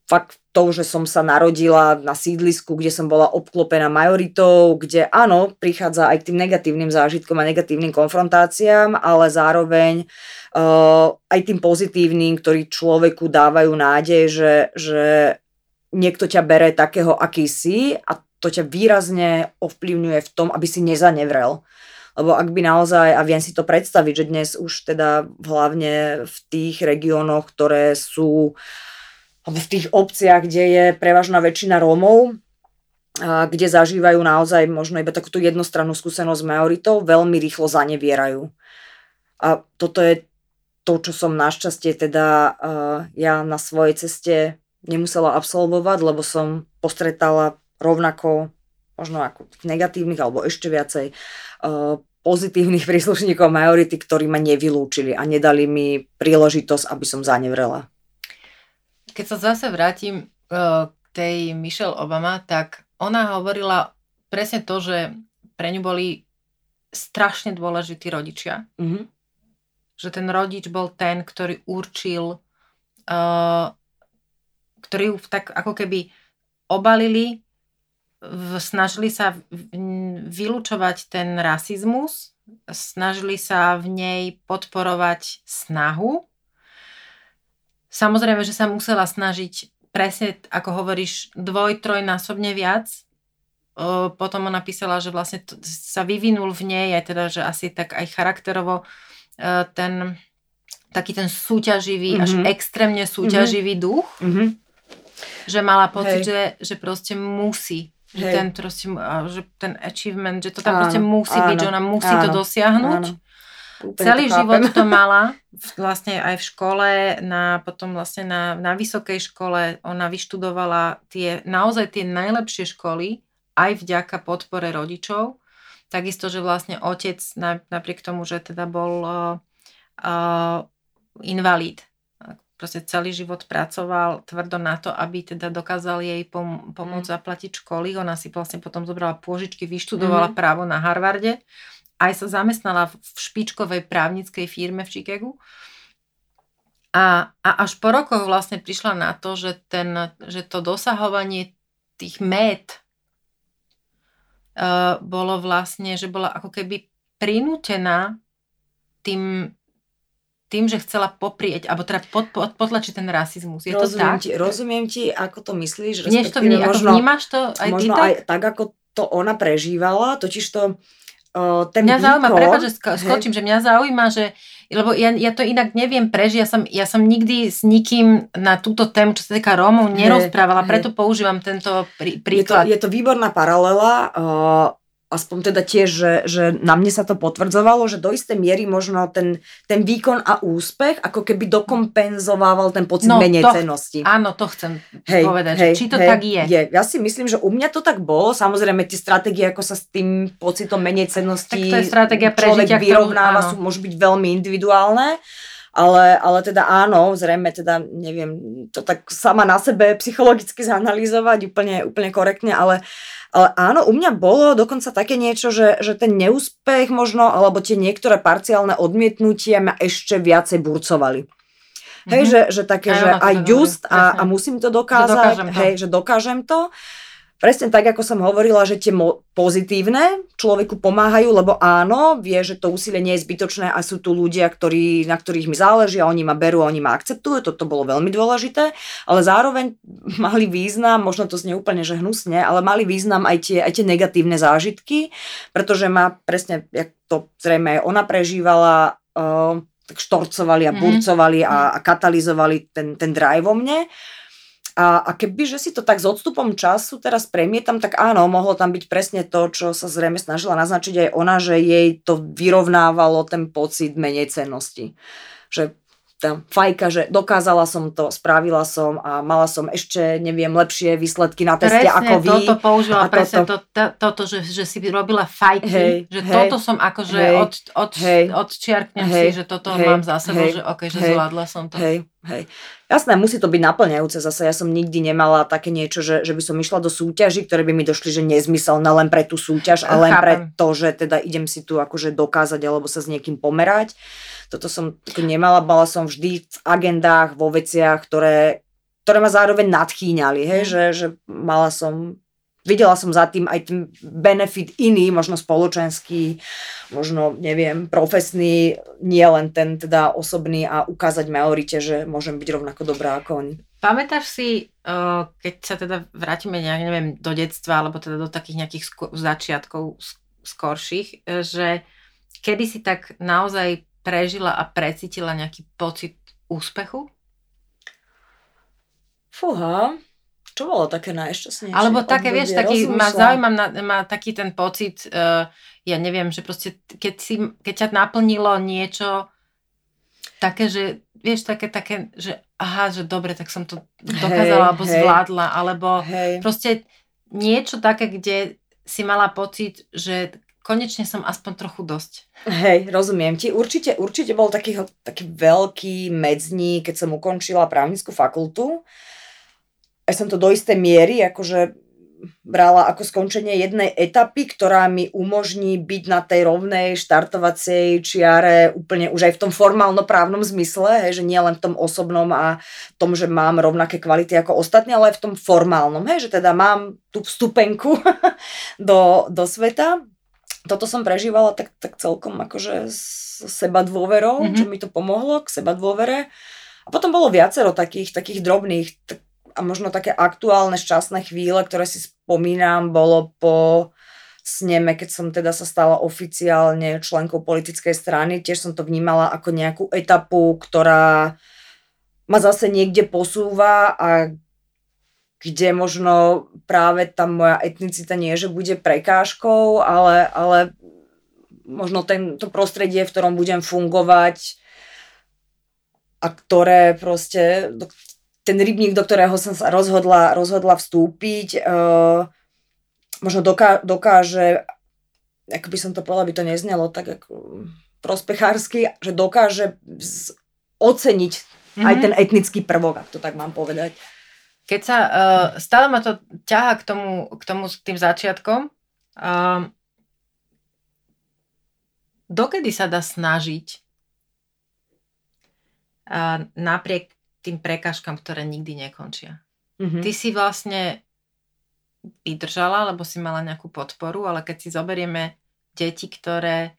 fakt to, že som sa narodila na sídlisku, kde som bola obklopená majoritou, kde áno, prichádza aj k tým negatívnym zážitkom a negatívnym konfrontáciám, ale zároveň uh, uh, aj tým pozitívnym, ktorí človeku dávajú nádej, že, že niekto ťa bere takého, aký si a to ťa výrazne ovplyvňuje v tom, aby si nezanevrel. Lebo ak by naozaj, a viem si to predstaviť, že dnes už teda hlavne v tých regiónoch, ktoré sú alebo v tých obciach, kde je prevažná väčšina Rómov, kde zažívajú naozaj možno iba takúto jednostrannú skúsenosť s majoritou, veľmi rýchlo zanevierajú. A toto je to, čo som našťastie teda ja na svojej ceste nemusela absolvovať, lebo som postretala rovnako možno ako negatívnych alebo ešte viacej pozitívnych (laughs) príslušníkov majority, ktorí ma nevylúčili a nedali mi príležitosť, aby som zanevrela. Keď sa zase vrátim uh, k tej Michelle Obama, tak ona hovorila presne to, že pre ňu boli strašne dôležití rodičia. Mm-hmm že ten rodič bol ten, ktorý určil, uh, ktorý ju tak ako keby obalili, v, snažili sa vylúčovať ten rasizmus, snažili sa v nej podporovať snahu. Samozrejme, že sa musela snažiť presne, ako hovoríš, dvoj, trojnásobne viac. Potom ona písala, že vlastne sa vyvinul v nej, aj teda, že asi tak aj charakterovo E, ten taký ten súťaživý, mm-hmm. až mhm. extrémne súťaživý mm-hmm. duch. Mm-hmm. že mala pocit, že, že proste musí. Že ten, proste, že ten achievement, že to tam áno, proste musí áno, byť, že ona musí áno, to dosiahnuť. Áno. Úplne Celý to život to mala, vlastne aj v škole, na, potom vlastne na, na vysokej škole, ona vyštudovala tie, naozaj tie najlepšie školy, aj vďaka podpore rodičov. Takisto, že vlastne otec, napriek tomu, že teda bol uh, uh, invalid, proste celý život pracoval tvrdo na to, aby teda dokázal jej pom- pomôcť mm. zaplatiť školy. Ona si vlastne potom zobrala pôžičky, vyštudovala mm. právo na Harvarde. Aj sa zamestnala v špičkovej právnickej firme v Chicagu. A, a až po rokoch vlastne prišla na to, že, ten, že to dosahovanie tých mét uh, bolo vlastne, že bola ako keby prinútená tým tým, že chcela poprieť, alebo teda pod, pod, potlačiť ten rasizmus. Je rozumiem to tak? Ti, rozumiem ti, ako to myslíš. Vníš to, vní, možno, ako vnímaš to aj možno ty tak? aj tak, ako to ona prežívala, totiž to uh, ten Mňa výkon, zaujíma, prepáč, že skočím, že mňa zaujíma, že lebo ja, ja to inak neviem prežiť, ja som, ja som nikdy s nikým na túto tému, čo sa týka Rómov, nerozprávala, hej, preto hej. používam tento prí, príklad. Je to, je to výborná paralela. Uh, aspoň teda tiež, že, že na mne sa to potvrdzovalo, že do istej miery možno ten, ten výkon a úspech ako keby dokompenzovával ten pocit no, menej to, cenosti. Áno, to chcem hej, povedať. Hej, či to hej, tak je. je. Ja si myslím, že u mňa to tak bolo. Samozrejme, tie stratégie, ako sa s tým pocitom menej cenosti tak to je stratégia človek vyrovnáva, ktorú, sú, môžu byť veľmi individuálne. Ale, ale teda áno, zrejme teda, neviem, to tak sama na sebe psychologicky zanalýzovať úplne, úplne korektne, ale, ale áno, u mňa bolo dokonca také niečo, že, že ten neúspech možno, alebo tie niektoré parciálne odmietnutia ma ešte viacej burcovali. Hej, mm-hmm. že, že také, aj že aj just a, a musím to dokázať, že to. hej, že dokážem to presne tak, ako som hovorila, že tie pozitívne človeku pomáhajú, lebo áno, vie, že to úsilie nie je zbytočné a sú tu ľudia, ktorí, na ktorých mi záleží a oni ma berú a oni ma akceptujú, toto bolo veľmi dôležité, ale zároveň (laughs) mali význam, možno to znie úplne že hnusne, ale mali význam aj tie, aj tie negatívne zážitky, pretože ma presne, jak to zrejme aj ona prežívala, uh, tak štorcovali a mhm. burcovali a, a katalizovali ten, ten drive vo mne. A, a keby, že si to tak s odstupom času teraz premietam, tak áno, mohlo tam byť presne to, čo sa zrejme snažila naznačiť aj ona, že jej to vyrovnávalo ten pocit menej cennosti. Že tá fajka, že dokázala som to, spravila som a mala som ešte, neviem, lepšie výsledky na teste presne, ako vy. toto použila, a presne toto, to, toto že, že si robila fajky, hej, že hej, toto som akože hej, od, od, hej, odčiarknem hej, si, že toto hej, mám za sebou, hej, že ok, že hej, zvládla som to. Hej, hej. Jasné, musí to byť naplňajúce zase. Ja som nikdy nemala také niečo, že, že by som išla do súťaží, ktoré by mi došli, že nezmyselné len pre tú súťaž a len Chápem. pre to, že teda idem si tu akože dokázať alebo sa s niekým pomerať. Toto som nemala, mala som vždy v agendách, vo veciach, ktoré, ktoré ma zároveň nadchýňali, hej, mm. že, že mala som videla som za tým aj ten benefit iný, možno spoločenský, možno, neviem, profesný, nie len ten teda osobný a ukázať majorite, že môžem byť rovnako dobrá ako oni. Pamätáš si, keď sa teda vrátime nejak, neviem, do detstva, alebo teda do takých nejakých začiatkov skorších, že kedy si tak naozaj prežila a precítila nejaký pocit úspechu? Fúha, čo bolo také najšťastnejšie? Alebo také, obdobie, vieš, taký, ma zaujímam, na, má taký ten pocit, uh, ja neviem, že proste, keď, si, keď ťa naplnilo niečo také, že, vieš, také, také, že aha, že dobre, tak som to dokázala, hej, alebo hej, zvládla, alebo hej. proste niečo také, kde si mala pocit, že konečne som aspoň trochu dosť. Hej, rozumiem ti. Určite, určite bol taký, taký veľký medzník, keď som ukončila právnickú fakultu. Ja som to do istej miery akože brala ako skončenie jednej etapy, ktorá mi umožní byť na tej rovnej štartovacej čiare úplne už aj v tom formálno-právnom zmysle, hej, že nie len v tom osobnom a tom, že mám rovnaké kvality ako ostatní, ale aj v tom formálnom, hej, že teda mám tú vstupenku (laughs) do, do sveta toto som prežívala tak, tak celkom akože s seba dôverou, mm-hmm. čo mi to pomohlo k seba dôvere. A potom bolo viacero takých, takých drobných tak, a možno také aktuálne šťastné chvíle, ktoré si spomínam, bolo po sneme, keď som teda sa stala oficiálne členkou politickej strany. Tiež som to vnímala ako nejakú etapu, ktorá ma zase niekde posúva a kde možno práve tá moja etnicita nie, že bude prekážkou, ale, ale možno ten, to prostredie, v ktorom budem fungovať a ktoré proste, ten rybník, do ktorého som sa rozhodla, rozhodla vstúpiť, uh, možno doká, dokáže, ako by som to povedala, by to neznelo tak ako prospechársky, že dokáže oceniť mm-hmm. aj ten etnický prvok, ak to tak mám povedať. Keď sa, uh, stále ma to ťaha k tomu, k tomu k tým začiatkom. Uh, dokedy sa dá snažiť uh, napriek tým prekážkam, ktoré nikdy nekončia? Mm-hmm. Ty si vlastne vydržala, lebo si mala nejakú podporu, ale keď si zoberieme deti, ktoré,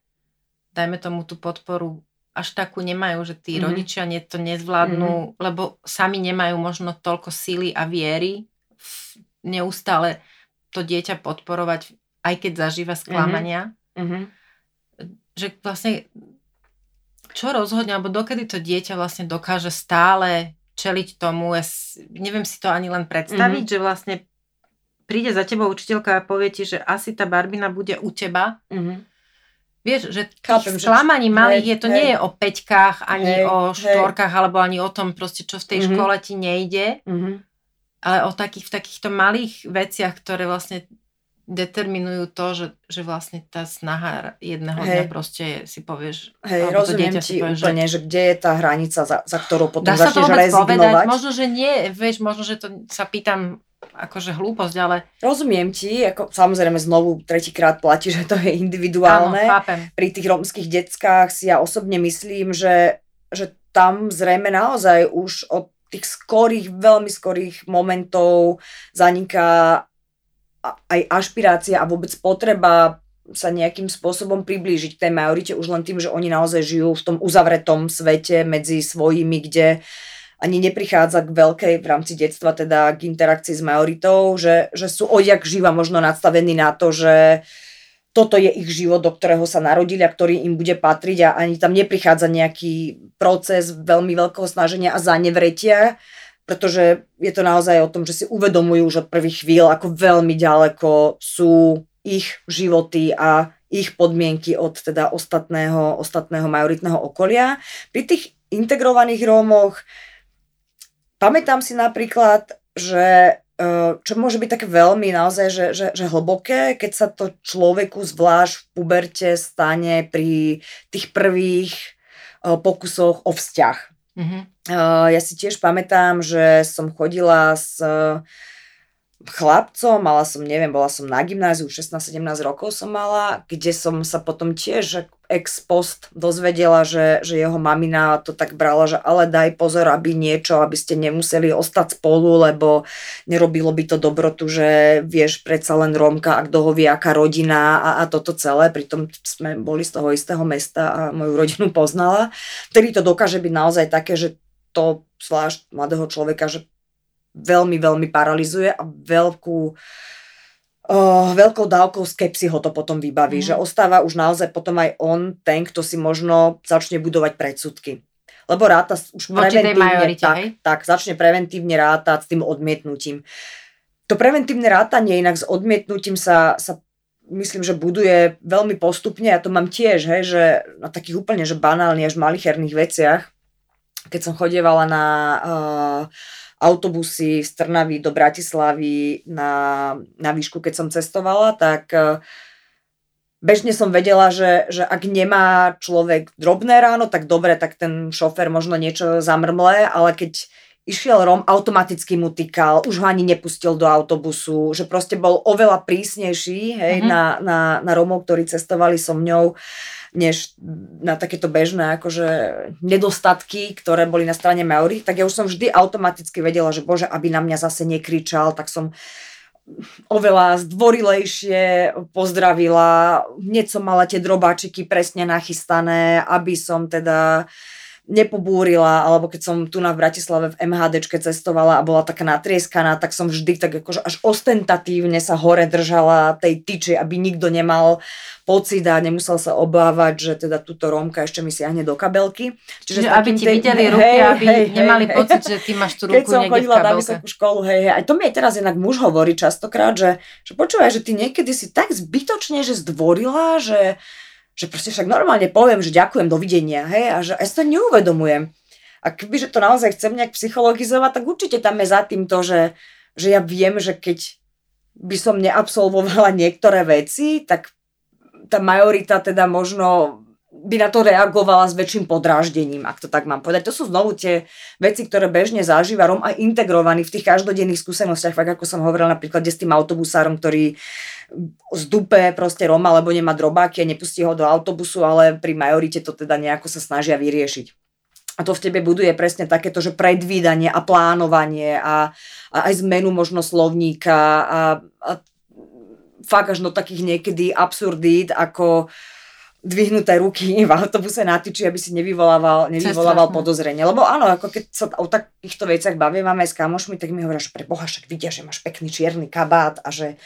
dajme tomu tú podporu až takú nemajú, že tí mm-hmm. rodičia nie, to nezvládnu, mm-hmm. lebo sami nemajú možno toľko síly a viery neustále to dieťa podporovať, aj keď zažíva sklamania. Mm-hmm. Že vlastne čo rozhodne, alebo dokedy to dieťa vlastne dokáže stále čeliť tomu, ja neviem si to ani len predstaviť, mm-hmm. že vlastne príde za tebou učiteľka a povie ti, že asi tá Barbina bude u teba. Mm-hmm Vieš, že Chápem, sklamaní malých je, to hej, nie je o peťkách, ani hej, o štvorkách, hej. alebo ani o tom proste, čo v tej mm-hmm. škole ti nejde, mm-hmm. ale o takých, v takýchto malých veciach, ktoré vlastne determinujú to, že, že vlastne tá snaha jedného hej. dňa proste si povieš... Hej, rozumiem ti povieš, úplne, že... že kde je tá hranica, za, za ktorou potom Dá začneš rezignovať. Povedať, možno, že nie, vieš, možno, že to sa pýtam akože hlúposť, ale... Rozumiem ti, ako samozrejme znovu tretíkrát platí, že to je individuálne. Áno, chápem. Pri tých romských deckách si ja osobne myslím, že, že tam zrejme naozaj už od tých skorých, veľmi skorých momentov zaniká aj ašpirácia a vôbec potreba sa nejakým spôsobom priblížiť k tej majorite už len tým, že oni naozaj žijú v tom uzavretom svete medzi svojimi, kde ani neprichádza k veľkej v rámci detstva teda k interakcii s majoritou, že, že sú odjak živa možno nadstavení na to, že toto je ich život, do ktorého sa narodili a ktorý im bude patriť a ani tam neprichádza nejaký proces veľmi veľkého snaženia a zanevretia, pretože je to naozaj o tom, že si uvedomujú už od prvých chvíľ, ako veľmi ďaleko sú ich životy a ich podmienky od teda ostatného, ostatného majoritného okolia. Pri tých integrovaných Rómoch Pamätám si napríklad, že e, čo môže byť také veľmi naozaj, že, že, že hlboké, keď sa to človeku zvlášť v puberte stane pri tých prvých e, pokusoch o vzťah. Mm-hmm. Ja si tiež pamätám, že som chodila s chlapcom, mala som, neviem, bola som na gymnáziu, 16-17 rokov som mala, kde som sa potom tiež ex post dozvedela, že, že jeho mamina to tak brala, že ale daj pozor, aby niečo, aby ste nemuseli ostať spolu, lebo nerobilo by to dobrotu, že vieš predsa len Rómka a kto ho vie, aká rodina a, a toto celé, pritom sme boli z toho istého mesta a moju rodinu poznala. Vtedy to dokáže byť naozaj také, že to zvlášť mladého človeka, že veľmi, veľmi paralizuje a veľkú uh, veľkou dávkou skepsy ho to potom vybaví, mm. že ostáva už naozaj potom aj on ten, kto si možno začne budovať predsudky. Lebo ráta už preventívne, tak, tak, začne preventívne rátať s tým odmietnutím. To preventívne rátanie inak s odmietnutím sa, sa myslím, že buduje veľmi postupne a to mám tiež, hej, že na takých úplne že banálnych až malicherných veciach, keď som chodievala na uh, autobusy z Trnavy do Bratislavy na, na výšku, keď som cestovala, tak e, bežne som vedela, že, že ak nemá človek drobné ráno, tak dobre, tak ten šofer možno niečo zamrmle, ale keď išiel Rom, automaticky mu týkal, už ho ani nepustil do autobusu, že proste bol oveľa prísnejší hej, mm-hmm. na, na, na Romov, ktorí cestovali so mňou než na takéto bežné akože nedostatky, ktoré boli na strane Maori, tak ja už som vždy automaticky vedela, že bože, aby na mňa zase nekričal, tak som oveľa zdvorilejšie pozdravila, hneď mala tie drobáčiky presne nachystané, aby som teda nepobúrila, alebo keď som tu na v Bratislave v MHDčke cestovala a bola taká natrieskaná, tak som vždy tak akože až ostentatívne sa hore držala tej tyči, aby nikto nemal pocit a nemusel sa obávať, že teda túto Rómka ešte mi siahne do kabelky. Čiže, Čiže aby ti tej... videli ruky, hej, aby hej, nemali hej, pocit, že ty máš tú ruku Keď som chodila na vysokú školu, hej, hej, aj to mi aj teraz inak muž hovorí častokrát, že, že počúvaj, že ty niekedy si tak zbytočne, že zdvorila, že že proste však normálne poviem, že ďakujem, dovidenia, hej, a že ja sa to neuvedomujem. A kebyže to naozaj chcem nejak psychologizovať, tak určite tam je za tým to, že, že ja viem, že keď by som neabsolvovala (laughs) niektoré veci, tak tá majorita teda možno by na to reagovala s väčším podráždením, ak to tak mám povedať. To sú znovu tie veci, ktoré bežne zažíva Rom aj integrovaný v tých každodenných skúsenostiach, tak ako som hovorila napríklad s tým autobusárom, ktorý z dupe proste Roma, lebo nemá drobáky a nepustí ho do autobusu, ale pri majorite to teda nejako sa snažia vyriešiť. A to v tebe buduje presne takéto, že predvídanie a plánovanie a, a aj zmenu možno slovníka a, a fakt až do takých niekedy absurdít, ako dvihnuté ruky (laughs) v autobuse na tyči, aby si nevyvolával, nevyvolával podozrenie. Lebo áno, ako keď sa o takýchto veciach bavím, máme aj s kamošmi, tak mi hovoria, že pre Boha však vidia, že máš pekný čierny kabát a že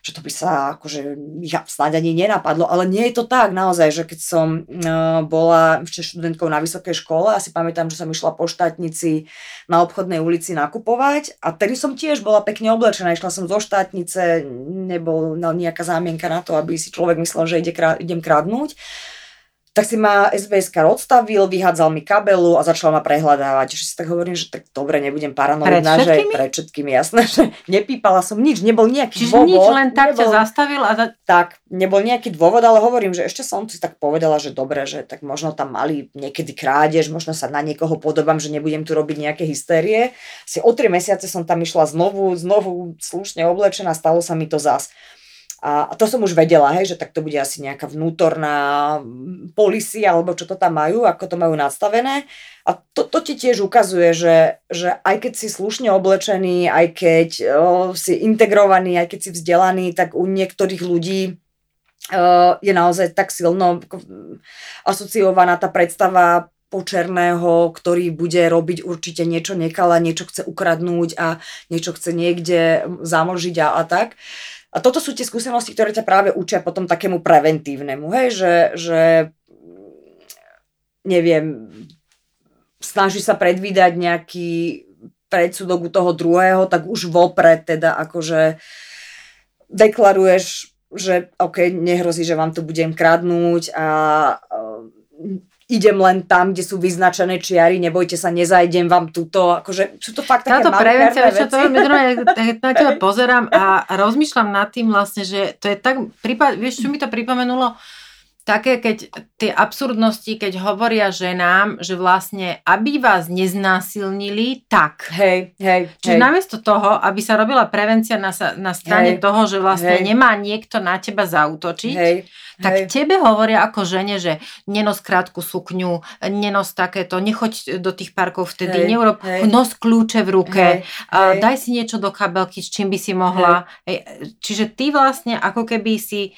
že to by sa akože ja snáď ani nenapadlo, ale nie je to tak naozaj, že keď som uh, bola ešte študentkou na vysokej škole, asi pamätám, že som išla po štátnici na obchodnej ulici nakupovať a tedy som tiež bola pekne oblečená, išla som zo štátnice, nebol no, nejaká zámienka na to, aby si človek myslel, že ide idem kradnúť tak si ma SBS odstavil, vyhádzal mi kabelu a začal ma prehľadávať. Že si tak hovorím, že tak dobre, nebudem paranoidná, že pred všetkými, jasné, (laughs) že nepípala som nič, nebol nejaký Čiže dôvod. nič, len tak nebol, ťa zastavil a... Za... Tak, nebol nejaký dôvod, ale hovorím, že ešte som si tak povedala, že dobre, že tak možno tam mali niekedy krádež, možno sa na niekoho podobám, že nebudem tu robiť nejaké hystérie. Si o tri mesiace som tam išla znovu, znovu slušne oblečená, stalo sa mi to zas. A, to som už vedela, hej, že tak to bude asi nejaká vnútorná policia, alebo čo to tam majú, ako to majú nastavené. A to, to ti tiež ukazuje, že, že aj keď si slušne oblečený, aj keď o, si integrovaný, aj keď si vzdelaný, tak u niektorých ľudí o, je naozaj tak silno asociovaná tá predstava počerného, ktorý bude robiť určite niečo nekala, niečo chce ukradnúť a niečo chce niekde zamlžiť a, a tak. A toto sú tie skúsenosti, ktoré ťa práve učia potom takému preventívnemu, hej, že, že neviem, snaží sa predvídať nejaký predsudok u toho druhého, tak už vopred teda akože deklaruješ, že OK, nehrozí, že vám to budem kradnúť a idem len tam, kde sú vyznačené čiary, nebojte sa, nezajdem vám tuto, akože sú to fakt také Táto prevencia, veci. to veľmi na teba pozerám a rozmýšľam nad tým vlastne, že to je tak, prípad, vieš, čo mi to pripomenulo, také, keď tie absurdnosti, keď hovoria ženám, že vlastne, aby vás neznásilnili, tak. Hej, hej, Čiže hej. namiesto toho, aby sa robila prevencia na, na strane hej, toho, že vlastne hej. nemá niekto na teba zautočiť, hej tak Hej. tebe hovoria ako žene, že nenos krátku sukňu, nenos takéto, nechoď do tých parkov vtedy, Hej. neurob, Hej. nos kľúče v ruke, Hej. Hej. daj si niečo do kabelky, s čím by si mohla. Hej. Čiže ty vlastne ako keby si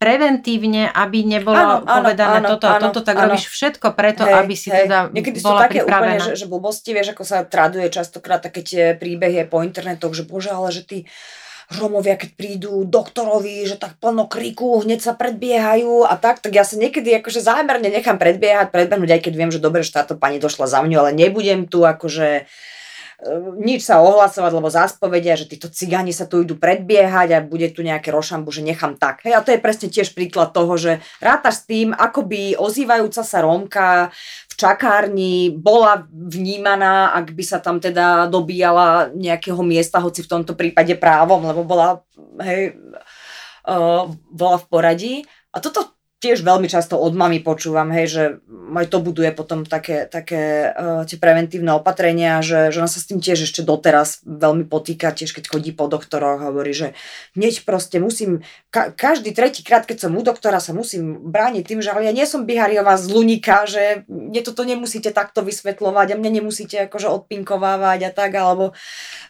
preventívne, aby nebolo áno, povedané áno, toto a toto, tak áno. robíš všetko preto, hej, aby si hej. teda Niekedy bola sú také pripravená. úplne, že, že blbosti, vieš, ako sa traduje častokrát také tie príbehy po internetoch, že bože, ale že ty Romovia, keď prídu doktorovi, že tak plno kriku, hneď sa predbiehajú a tak, tak ja sa niekedy akože zámerne nechám predbiehať, predbehnúť, aj keď viem, že dobre, že táto pani došla za mňou, ale nebudem tu akože nič sa ohlasovať, lebo zás povedia, že títo cigáni sa tu idú predbiehať a bude tu nejaké rošambu, že nechám tak. Hej, a to je presne tiež príklad toho, že rátaš s tým, ako by ozývajúca sa Rómka čakárni bola vnímaná, ak by sa tam teda dobíjala nejakého miesta, hoci v tomto prípade právom, lebo bola, hej, uh, bola v poradí. A toto tiež veľmi často od mami počúvam, hej, že aj to buduje potom také, také uh, tie preventívne opatrenia, že, že ona sa s tým tiež ešte doteraz veľmi potýka, tiež keď chodí po doktoroch, hovorí, že hneď proste musím, ka- každý tretí krát, keď som u doktora, sa musím brániť tým, že ale ja nie som Bihariová z Lunika, že mne toto nemusíte takto vysvetľovať a mne nemusíte akože odpinkovávať a tak, alebo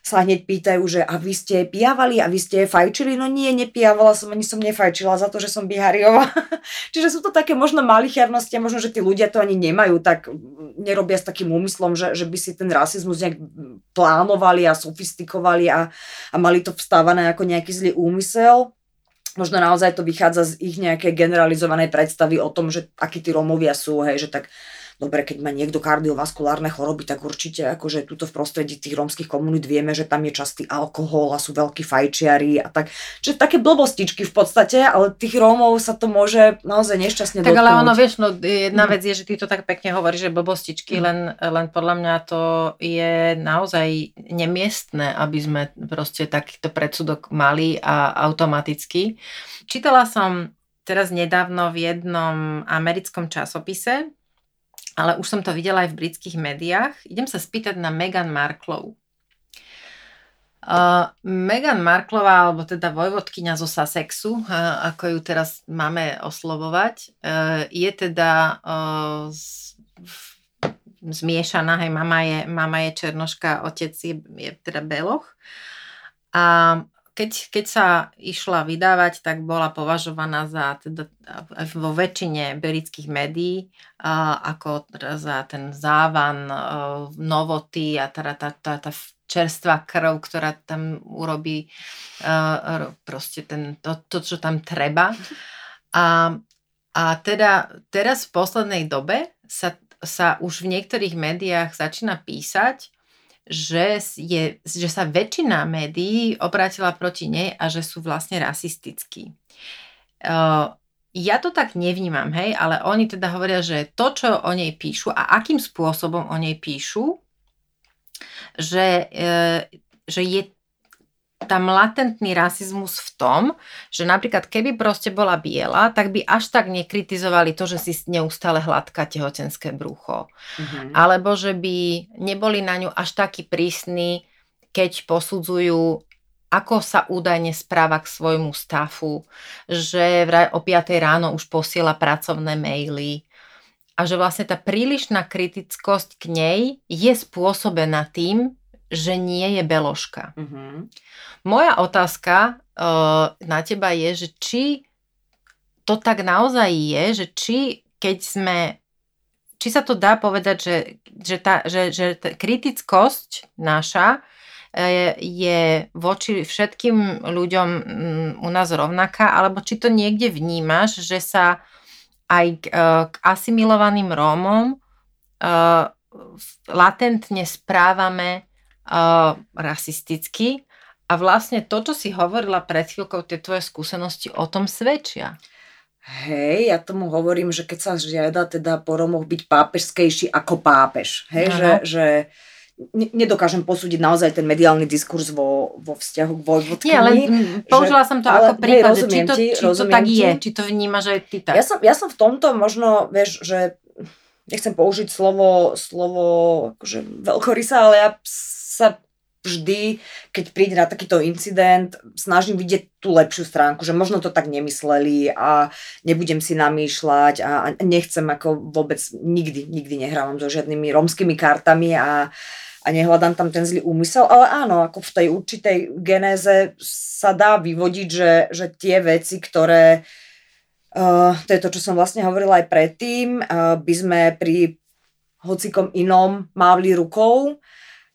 sa hneď pýtajú, že a vy ste pijavali a vy ste fajčili? No nie, nepijavala som, ani som nefajčila za to, že som bihariova. (laughs) Čiže sú to také možno malichernosti možno, že tí ľudia to ani nemajú, tak nerobia s takým úmyslom, že, že by si ten rasizmus nejak plánovali a sofistikovali a, a mali to vstávané ako nejaký zlý úmysel. Možno naozaj to vychádza z ich nejakej generalizovanej predstavy o tom, že akí tí Rómovia sú, hej, že tak dobre, keď má niekto kardiovaskulárne choroby, tak určite akože tuto v prostredí tých rómskych komunít vieme, že tam je častý alkohol a sú veľkí fajčiari a tak. Čiže také blbostičky v podstate, ale tých Rómov sa to môže naozaj nešťastne Tak dotknúť. ale ono, vieš, no jedna mhm. vec je, že ty to tak pekne hovoríš, že blbostičky, mm. len, len podľa mňa to je naozaj nemiestné, aby sme proste takýto predsudok mali a automaticky. Čítala som teraz nedávno v jednom americkom časopise, ale už som to videla aj v britských médiách. Idem sa spýtať na Meghan Markle. Uh, Meghan Marklová, alebo teda vojvodkynia zo Sussexu, uh, ako ju teraz máme oslovovať, uh, je teda uh, z, zmiešaná, hej, mama je, mama je černoška, otec je, je teda beloch. A keď, keď sa išla vydávať, tak bola považovaná za teda, vo väčšine britských médií a, ako za ten závan a, novoty a teda tá, tá, tá čerstvá krv, ktorá tam urobí a, proste ten, to, to, čo tam treba. A, a teda teraz v poslednej dobe sa, sa už v niektorých médiách začína písať, že, je, že sa väčšina médií obrátila proti nej a že sú vlastne rasistickí. Ja to tak nevnímam, hej, ale oni teda hovoria, že to, čo o nej píšu a akým spôsobom o nej píšu, že, uh, že je tam latentný rasizmus v tom, že napríklad keby proste bola biela, tak by až tak nekritizovali to, že si neustále hladká tehotenské brucho. Mm-hmm. Alebo že by neboli na ňu až taký prísni, keď posudzujú ako sa údajne správa k svojmu stafu, že o 5 ráno už posiela pracovné maily a že vlastne tá prílišná kritickosť k nej je spôsobená tým, že nie je beložka. Mm-hmm. Moja otázka uh, na teba je, že či to tak naozaj je, že či keď sme či sa to dá povedať, že, že, tá, že, že tá kritickosť naša je, je voči všetkým ľuďom mm, u nás rovnaká, alebo či to niekde vnímaš, že sa aj k, e, k asimilovaným Rómom uh, latentne správame uh, rasisticky a vlastne to, čo si hovorila pred chvíľkou, tie tvoje skúsenosti o tom svedčia. Hej, ja tomu hovorím, že keď sa žiada teda po Romoch byť pápežskejší ako pápež. Hej, že, že nedokážem posúdiť naozaj ten mediálny diskurs vo, vo vzťahu k vojvodkyni. Nie, ale použila som to ale, ako príklad, hej, či to, ti, či to tak ti. je, či to vníma, že ty tak. Ja som, ja som v tomto možno, vieš, že nechcem použiť slovo, slovo akože veľkorysa, ale ja sa vždy, keď príde na takýto incident, snažím vidieť tú lepšiu stránku, že možno to tak nemysleli a nebudem si namýšľať a nechcem ako vôbec nikdy, nikdy nehrávam so žiadnymi romskými kartami a, a nehľadám tam ten zlý úmysel, ale áno, ako v tej určitej genéze sa dá vyvodiť, že, že tie veci, ktoré uh, to je to, čo som vlastne hovorila aj predtým, uh, by sme pri hocikom inom mávli rukou,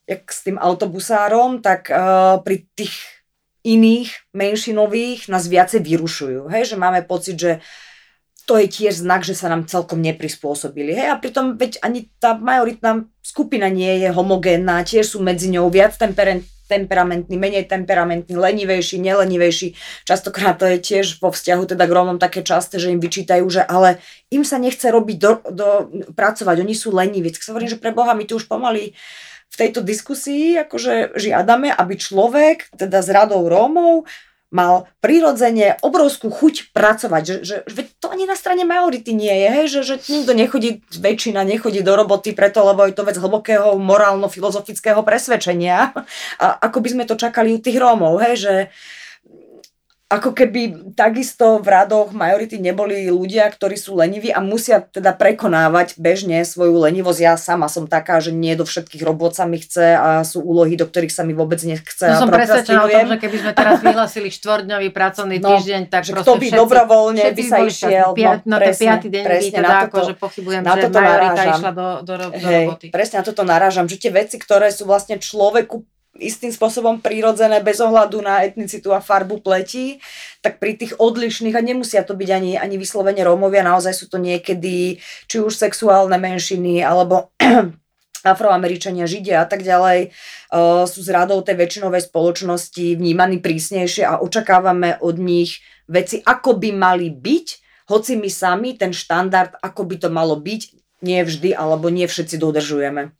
jak s tým autobusárom, tak uh, pri tých iných menšinových nás viacej vyrušujú. Hej? Že máme pocit, že to je tiež znak, že sa nám celkom neprispôsobili. Hej? A pritom veď ani tá majoritná skupina nie je homogénna, tiež sú medzi ňou viac temperament, temperamentní, menej temperamentní, lenivejší, nelenivejší. Častokrát to je tiež vo vzťahu teda k Rómom také časté, že im vyčítajú, že ale im sa nechce robiť do, do, pracovať, oni sú leniví. Tak sa hovorím, že pre Boha my tu už pomaly v tejto diskusii akože žiadame, aby človek, teda s radou Rómov, mal prirodzene obrovskú chuť pracovať. Že, že, to ani na strane majority nie je, hej? Že, že nikto nechodí, väčšina nechodí do roboty preto, lebo je to vec hlbokého morálno-filozofického presvedčenia. A ako by sme to čakali u tých Rómov, hej? Že, ako keby takisto v radoch majority neboli ľudia, ktorí sú leniví a musia teda prekonávať bežne svoju lenivosť. Ja sama som taká, že nie do všetkých robot sa mi chce a sú úlohy, do ktorých sa mi vôbec nechce. No som presvedčená o tom, že keby sme teraz (laughs) vyhlasili štvrťdňový pracovný no, týždeň, tak že kto by všetci, dobrovoľne by sa išiel. Piat, no, presne, ten piatý deň by teda na toto, že pochybujem, na že majorita išla do, do, do, do Hej, roboty. Presne na toto narážam, že tie veci, ktoré sú vlastne človeku istým spôsobom prírodzené bez ohľadu na etnicitu a farbu pleti, tak pri tých odlišných, a nemusia to byť ani, ani vyslovene Rómovia, naozaj sú to niekedy či už sexuálne menšiny, alebo (clears throat) afroameričania, židia a tak ďalej, uh, sú z radou tej väčšinovej spoločnosti vnímaní prísnejšie a očakávame od nich veci, ako by mali byť, hoci my sami ten štandard, ako by to malo byť, nie vždy alebo nie všetci dodržujeme.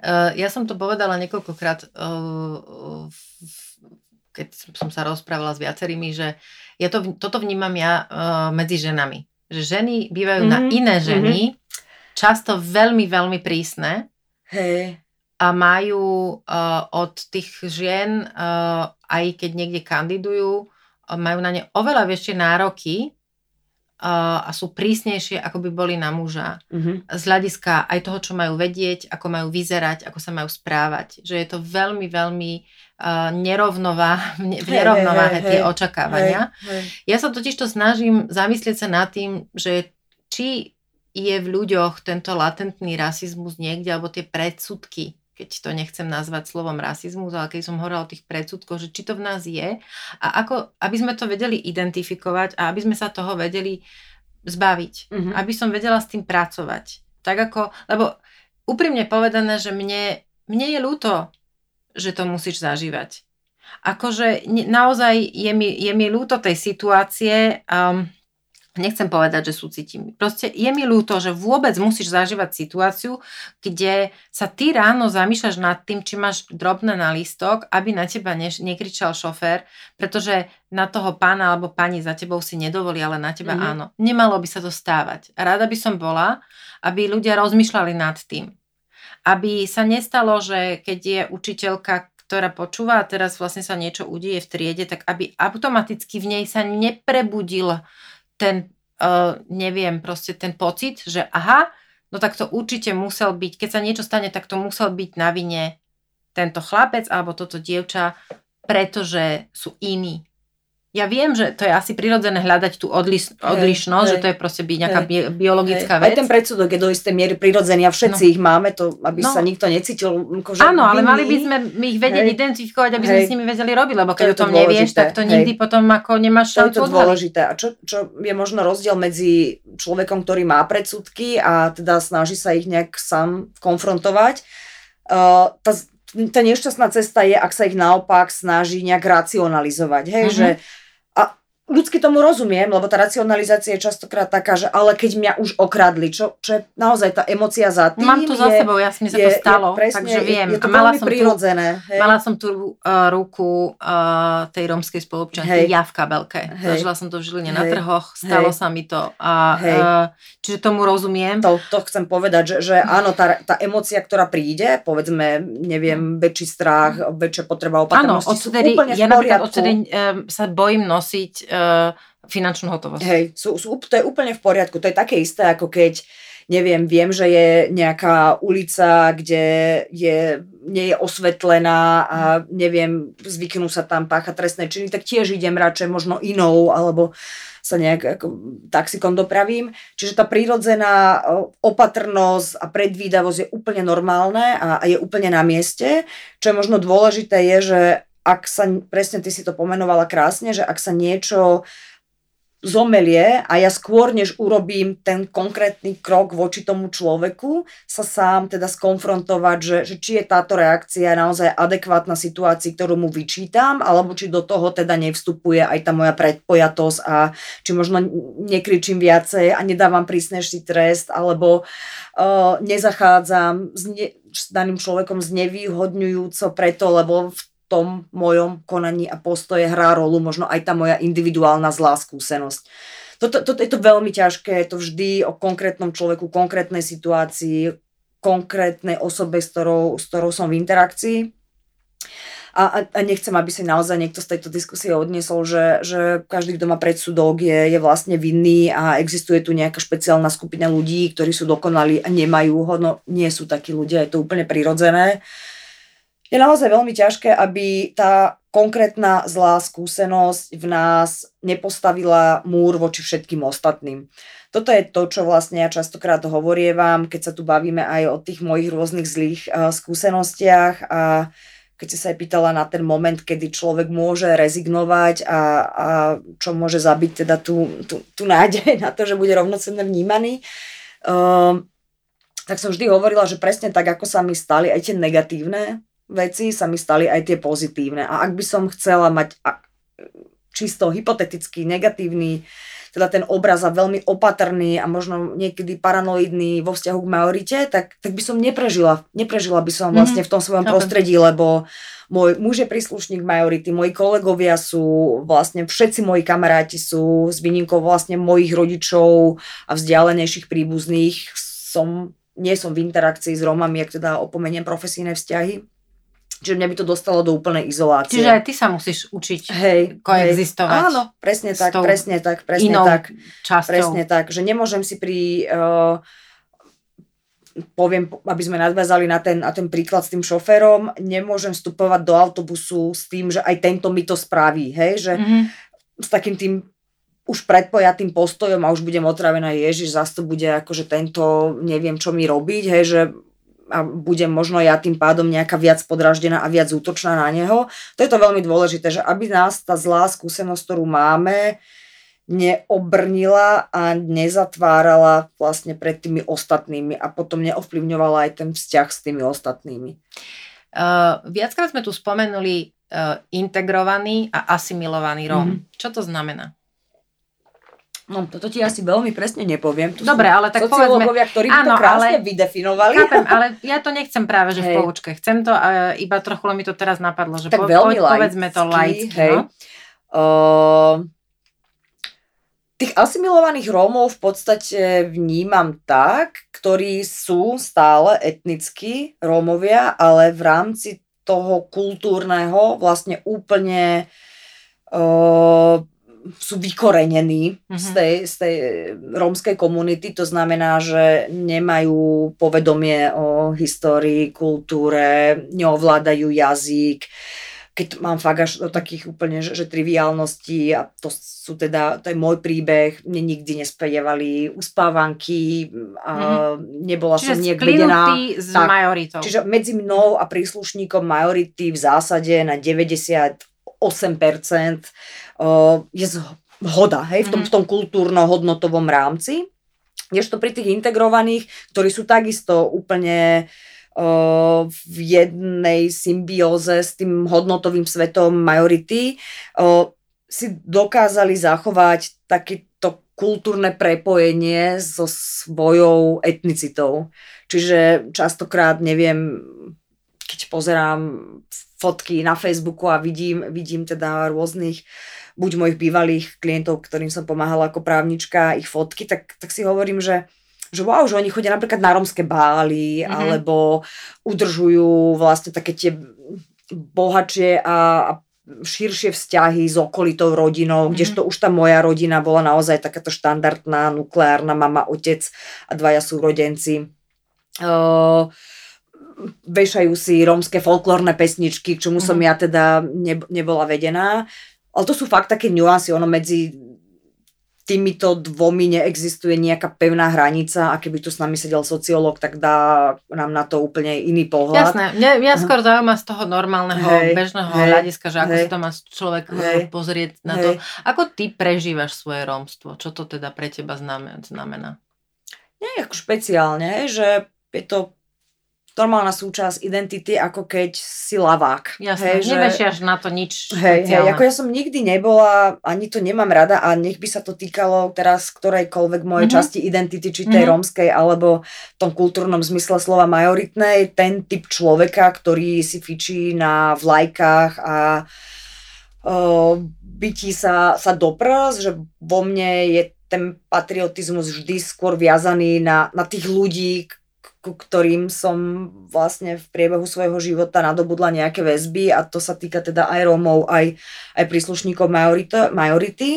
Uh, ja som to povedala niekoľkokrát, uh, keď som sa rozprávala s viacerými, že ja to, toto vnímam ja uh, medzi ženami. Že ženy bývajú mm-hmm. na mhm, iné ženy, mm-hmm. často veľmi, veľmi prísne. Hey. A majú od tých žien, aj keď niekde kandidujú, majú na ne oveľa väčšie nároky, a sú prísnejšie, ako by boli na muža. Mm-hmm. Z hľadiska aj toho, čo majú vedieť, ako majú vyzerať, ako sa majú správať. Že je to veľmi, veľmi uh, nerovnová, (laughs) v nerovnováhe hey, hey, tie hey, očakávania. Hey, hey. Ja sa totiž to snažím zamyslieť sa nad tým, že či je v ľuďoch tento latentný rasizmus niekde, alebo tie predsudky, keď to nechcem nazvať slovom rasizmus, ale keď som hovorila o tých predsudkoch, že či to v nás je a ako, aby sme to vedeli identifikovať a aby sme sa toho vedeli zbaviť. Mm-hmm. Aby som vedela s tým pracovať. Tak ako, lebo úprimne povedané, že mne, mne je ľúto, že to musíš zažívať. Akože naozaj je mi, je mi ľúto tej situácie, um, nechcem povedať, že súcitím. Proste je mi ľúto, že vôbec musíš zažívať situáciu, kde sa ty ráno zamýšľaš nad tým, či máš drobné na listok, aby na teba ne, nekričal šofér, pretože na toho pána alebo pani za tebou si nedovolí, ale na teba mm-hmm. áno. Nemalo by sa to stávať. Rada by som bola, aby ľudia rozmýšľali nad tým. Aby sa nestalo, že keď je učiteľka, ktorá počúva a teraz vlastne sa niečo udieje v triede, tak aby automaticky v nej sa neprebudil ten, uh, neviem, proste ten pocit, že aha, no tak to určite musel byť, keď sa niečo stane, tak to musel byť na vine tento chlapec alebo toto dievča, pretože sú iní. Ja viem, že to je asi prirodzené hľadať tú odliš- odlišnosť, hej, že to je proste byť nejaká hej, biologická hej. vec. Aj ten predsudok je do istej miery prirodzený a všetci no. ich máme, to, aby no. sa nikto necítil akože Áno, ale mali by sme ich vedieť hej. identifikovať, aby hej. sme s nimi vedeli robiť, lebo keď to o tom nevieš, tak to nikdy hej. potom ako nemáš šancu To je to dôležité. A čo, čo je možno rozdiel medzi človekom, ktorý má predsudky a teda snaží sa ich nejak sám konfrontovať, uh, tá, tá nešťastná cesta je, ak sa ich naopak snaží nejak racionalizovať. Hej, mm-hmm. že ľudsky tomu rozumiem, lebo tá racionalizácia je častokrát taká, že ale keď mňa už okradli, čo, čo je naozaj tá emocia za tým. Mám to za sebou, ja mi sa to stalo, je, presne, takže viem. Je, je to a mala som prirodzené. Tu, mala som tu uh, ruku uh, tej rómskej spolupčanky ja v kabelke. Hej. Zažila som to v Žiline na trhoch, stalo Hej. sa mi to. A, uh, čiže tomu rozumiem. To, to chcem povedať, že, že áno, tá, tá emocia, ktorá príde, povedzme, neviem, väčší strach, väčšia potreba opatrnosti, áno, odtedy, ja poriadku. Odtedy, um, sa bojím nosiť finančnú hotovosť. Hej, sú, sú, to je úplne v poriadku. To je také isté, ako keď neviem, viem, že je nejaká ulica, kde je, nie je osvetlená a neviem, zvyknú sa tam páchať trestné činy, tak tiež idem radšej možno inou, alebo sa nejak ako, taxikom dopravím. Čiže tá prírodzená opatrnosť a predvídavosť je úplne normálne a, a je úplne na mieste. Čo je možno dôležité je, že ak sa, presne ty si to pomenovala krásne, že ak sa niečo zomelie a ja skôr, než urobím ten konkrétny krok voči tomu človeku, sa sám teda skonfrontovať, že, že či je táto reakcia naozaj adekvátna situácii, ktorú mu vyčítam, alebo či do toho teda nevstupuje aj tá moja predpojatosť a či možno nekričím viacej a nedávam prísnejší trest, alebo uh, nezachádzam s, ne, s daným človekom znevýhodňujúco preto, lebo v tom mojom konaní a postoje hrá rolu možno aj tá moja individuálna zlá skúsenosť. Toto, toto je to veľmi ťažké, je to vždy o konkrétnom človeku, konkrétnej situácii, konkrétnej osobe, s ktorou, s ktorou som v interakcii. a, a, a nechcem, aby si naozaj niekto z tejto diskusie odniesol, že, že každý, kto má predsudok, je, je vlastne vinný a existuje tu nejaká špeciálna skupina ľudí, ktorí sú dokonali a nemajú ho. No nie sú takí ľudia, je to úplne prirodzené. Je naozaj veľmi ťažké, aby tá konkrétna zlá skúsenosť v nás nepostavila múr voči všetkým ostatným. Toto je to, čo vlastne ja častokrát hovorievam, keď sa tu bavíme aj o tých mojich rôznych zlých uh, skúsenostiach a keď si sa aj pýtala na ten moment, kedy človek môže rezignovať a, a čo môže zabiť teda tú, tú, tú nádej (laughs) na to, že bude rovnocenne vnímaný. Uh, tak som vždy hovorila, že presne tak, ako sa mi stali aj tie negatívne veci, sa mi stali aj tie pozitívne. A ak by som chcela mať čisto hypotetický, negatívny teda ten obraz a veľmi opatrný a možno niekedy paranoidný vo vzťahu k majorite, tak, tak by som neprežila. Neprežila by som vlastne mm-hmm. v tom svojom okay. prostredí, lebo môj muž je príslušník majority, moji kolegovia sú, vlastne všetci moji kamaráti sú s výnimkou vlastne mojich rodičov a vzdialenejších príbuzných. Som, nie som v interakcii s Romami, ak teda opomeniem profesijné vzťahy. Čiže mňa by to dostalo do úplnej izolácie. Čiže aj ty sa musíš učiť hej, koexistovať. Hej. Áno, presne tak, presne tak, presne tak. Časťou. Presne tak, že nemôžem si pri... Uh, poviem, aby sme nadviazali na ten, na ten príklad s tým šoférom, nemôžem vstupovať do autobusu s tým, že aj tento mi to spraví, hej, že mm-hmm. s takým tým už predpojatým postojom a už budem otravená, ježiš, zase to bude akože tento, neviem čo mi robiť, hej, že a budem možno ja tým pádom nejaká viac podraždená a viac útočná na neho. To je to veľmi dôležité, že aby nás tá zlá skúsenosť, ktorú máme, neobrnila a nezatvárala vlastne pred tými ostatnými a potom neovplyvňovala aj ten vzťah s tými ostatnými. Uh, viackrát sme tu spomenuli uh, integrovaný a asimilovaný Róm. Mm-hmm. Čo to znamená? No, toto ti asi veľmi presne nepoviem. Tu Dobre, ale tak povedzme... ktorí áno, to krásne ale, vydefinovali. Chápem, ale ja to nechcem práve, že hej. v poučke. Chcem to, uh, iba trochu mi to teraz napadlo, že tak po, veľmi po, povedzme to laicky. Hej. No? Uh, tých asimilovaných Rómov v podstate vnímam tak, ktorí sú stále etnickí Rómovia, ale v rámci toho kultúrneho vlastne úplne uh, sú vykorenení mm-hmm. z, mhm. tej, z tej rómskej komunity, to znamená, že nemajú povedomie o histórii, kultúre, neovládajú jazyk, keď mám fakt až do takých úplne, že, že triviálností a to sú teda, to je môj príbeh, mne nikdy nespievali uspávanky a mm-hmm. nebola čiže som niekde videná. s tak, majoritou. Čiže medzi mnou a príslušníkom majority v zásade na 98% je zhoda hej, v, tom, mhm. v tom kultúrno-hodnotovom rámci. to pri tých integrovaných, ktorí sú takisto úplne uh, v jednej symbióze s tým hodnotovým svetom majority, uh, si dokázali zachovať takéto kultúrne prepojenie so svojou etnicitou. Čiže častokrát, neviem, keď pozerám fotky na Facebooku a vidím, vidím teda rôznych uh, buď mojich bývalých klientov, ktorým som pomáhala ako právnička, ich fotky, tak, tak si hovorím, že že wow, že oni chodia napríklad na romské bály, mm-hmm. alebo udržujú vlastne také tie bohatšie a, a širšie vzťahy s okolitou rodinou, mm-hmm. kdežto už tá moja rodina bola naozaj takáto štandardná, nukleárna mama, otec a dvaja súrodenci. Uh, vešajú si rómske folklórne pesničky, k čomu mm-hmm. som mhm. ja teda ne, nebola vedená. Ale to sú fakt také nuancy, ono medzi týmito dvomi neexistuje nejaká pevná hranica a keby tu s nami sedel sociológ, tak dá nám na to úplne iný pohľad. Jasné, mňa, mňa skôr zaujíma z toho normálneho, hej, bežného hej, hľadiska, že ako hej, si to má človek hej, pozrieť na hej. to. Ako ty prežívaš svoje rómstvo? Čo to teda pre teba znamená? Nie, ako špeciálne, že je to normálna súčasť identity, ako keď si lavák. Jasné, hej, nevešiaš že... na to nič hej, hej, ako ja som nikdy nebola, ani to nemám rada a nech by sa to týkalo teraz ktorejkoľvek mojej mm-hmm. časti identity, či tej mm-hmm. rómskej, alebo v tom kultúrnom zmysle slova majoritnej, ten typ človeka, ktorý si fičí na vlajkách a uh, bytí sa, sa do prs, že vo mne je ten patriotizmus vždy skôr viazaný na, na tých ľudí, ku ktorým som vlastne v priebehu svojho života nadobudla nejaké väzby a to sa týka teda aj Rómov, aj, aj príslušníkov majority. majority.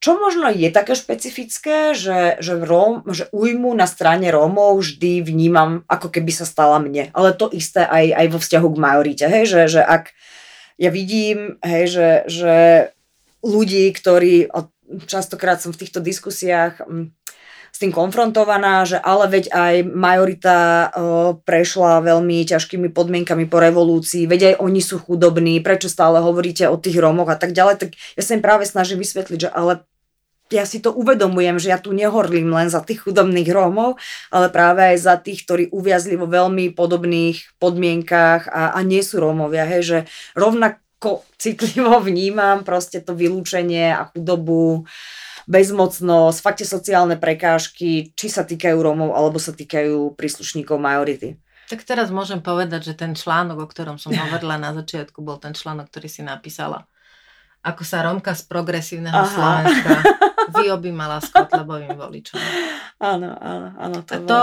Čo možno je také špecifické, že, že, Róm, že ujmu na strane Rómov vždy vnímam, ako keby sa stala mne. Ale to isté aj, aj vo vzťahu k majorite. Hej? Že, že ak ja vidím, hej, že, že ľudí, ktorí, častokrát som v týchto diskusiách mm, s tým konfrontovaná, že ale veď aj majorita prešla veľmi ťažkými podmienkami po revolúcii, veď aj oni sú chudobní, prečo stále hovoríte o tých Rómoch a tak ďalej, tak ja sa im práve snažím vysvetliť, že ale ja si to uvedomujem, že ja tu nehorlím len za tých chudobných Rómov, ale práve aj za tých, ktorí uviazli vo veľmi podobných podmienkách a, a nie sú Rómovia. Hej, že rovnako citlivo (laughs) vnímam proste to vylúčenie a chudobu, bezmocnosť, fakt sociálne prekážky, či sa týkajú Rómov alebo sa týkajú príslušníkov majority. Tak teraz môžem povedať, že ten článok, o ktorom som hovorila na začiatku, bol ten článok, ktorý si napísala. Ako sa Romka z progresívneho Aha. Slovenska vyobímala s Kotlebovým voličom. Áno, áno, áno. To, bol... to,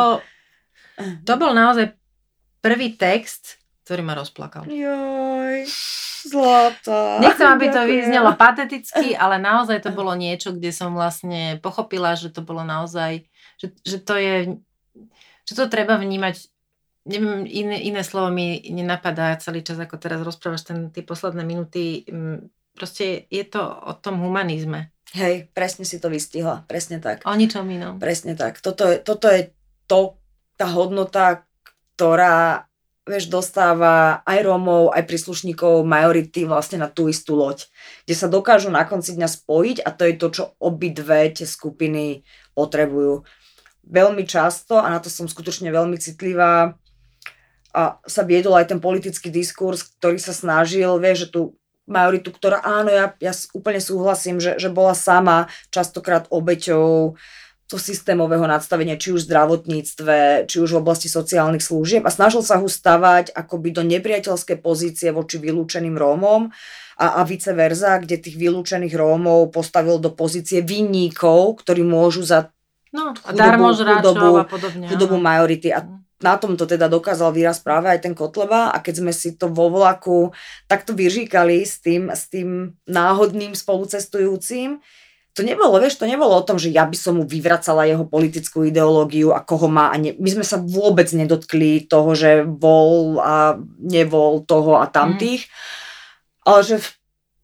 to bol naozaj prvý text, ktorý ma rozplakal. Joj, zlatá. Nechcem, aby to vyznelo pateticky, ale naozaj to bolo niečo, kde som vlastne pochopila, že to bolo naozaj, že, že to je, že to treba vnímať neviem, iné, iné slovo mi nenapadá celý čas, ako teraz rozprávaš ten, tie posledné minúty. Proste je to o tom humanizme. Hej, presne si to vystihla, presne tak. O ničom inom. Presne tak. Toto je, toto je to, tá hodnota, ktorá vieš, dostáva aj Rómov, aj príslušníkov majority vlastne na tú istú loď, kde sa dokážu na konci dňa spojiť a to je to, čo obidve tie skupiny potrebujú. Veľmi často, a na to som skutočne veľmi citlivá, a sa viedol aj ten politický diskurs, ktorý sa snažil, vieš, že tu majoritu, ktorá áno, ja, ja úplne súhlasím, že, že bola sama častokrát obeťou to systémového nadstavenia, či už v zdravotníctve, či už v oblasti sociálnych služieb. A snažil sa ho stavať akoby do nepriateľskej pozície voči vylúčeným Rómom a, a vice versa, kde tých vylúčených Rómov postavil do pozície vinníkov, ktorí môžu za no, chudobu, chudobu, a podobne, chudobu majority. A mhm. na tom to teda dokázal výraz práve aj ten Kotleba. A keď sme si to vo vlaku takto vyříkali s tým, s tým náhodným spolucestujúcim, to nebolo, vieš, to nebolo o tom, že ja by som mu vyvracala jeho politickú ideológiu a koho má a ne, my sme sa vôbec nedotkli toho, že bol a nevol toho a tamtých, mm. ale že v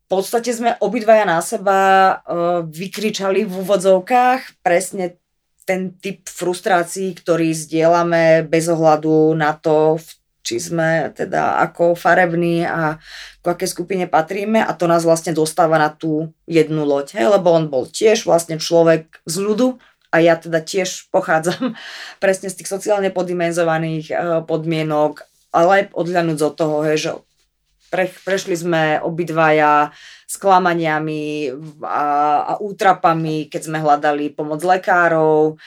podstate sme obidvaja na seba uh, vykričali v úvodzovkách presne ten typ frustrácií, ktorý zdieľame bez ohľadu na to, či sme teda ako farební a k aké skupine patríme a to nás vlastne dostáva na tú jednu loď, hej, lebo on bol tiež vlastne človek z ľudu a ja teda tiež pochádzam (laughs) presne z tých sociálne poddimenzovaných eh, podmienok, ale aj odľanúť od toho, hej, že pre, prešli sme obidvaja sklamaniami a, a útrapami, keď sme hľadali pomoc lekárov.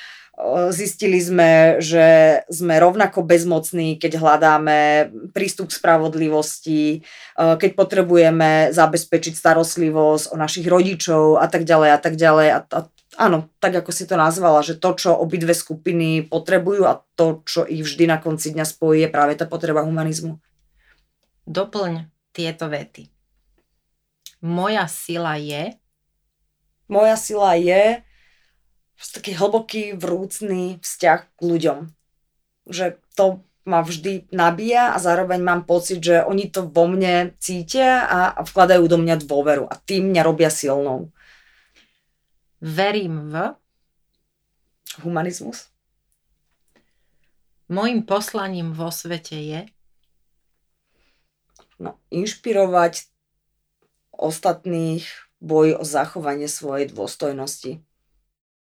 Zistili sme, že sme rovnako bezmocní, keď hľadáme prístup k spravodlivosti, keď potrebujeme zabezpečiť starostlivosť o našich rodičov a tak ďalej a tak ďalej. A, a áno, tak ako si to nazvala, že to, čo obidve skupiny potrebujú a to, čo ich vždy na konci dňa spojí, je práve tá potreba humanizmu. Doplň tieto vety. Moja sila je... Moja sila je taký hlboký, vrúcný vzťah k ľuďom. Že to ma vždy nabíja a zároveň mám pocit, že oni to vo mne cítia a, vkladajú do mňa dôveru a tým mňa robia silnou. Verím v... Humanizmus. Mojím poslaním vo svete je... No, inšpirovať ostatných boj o zachovanie svojej dôstojnosti.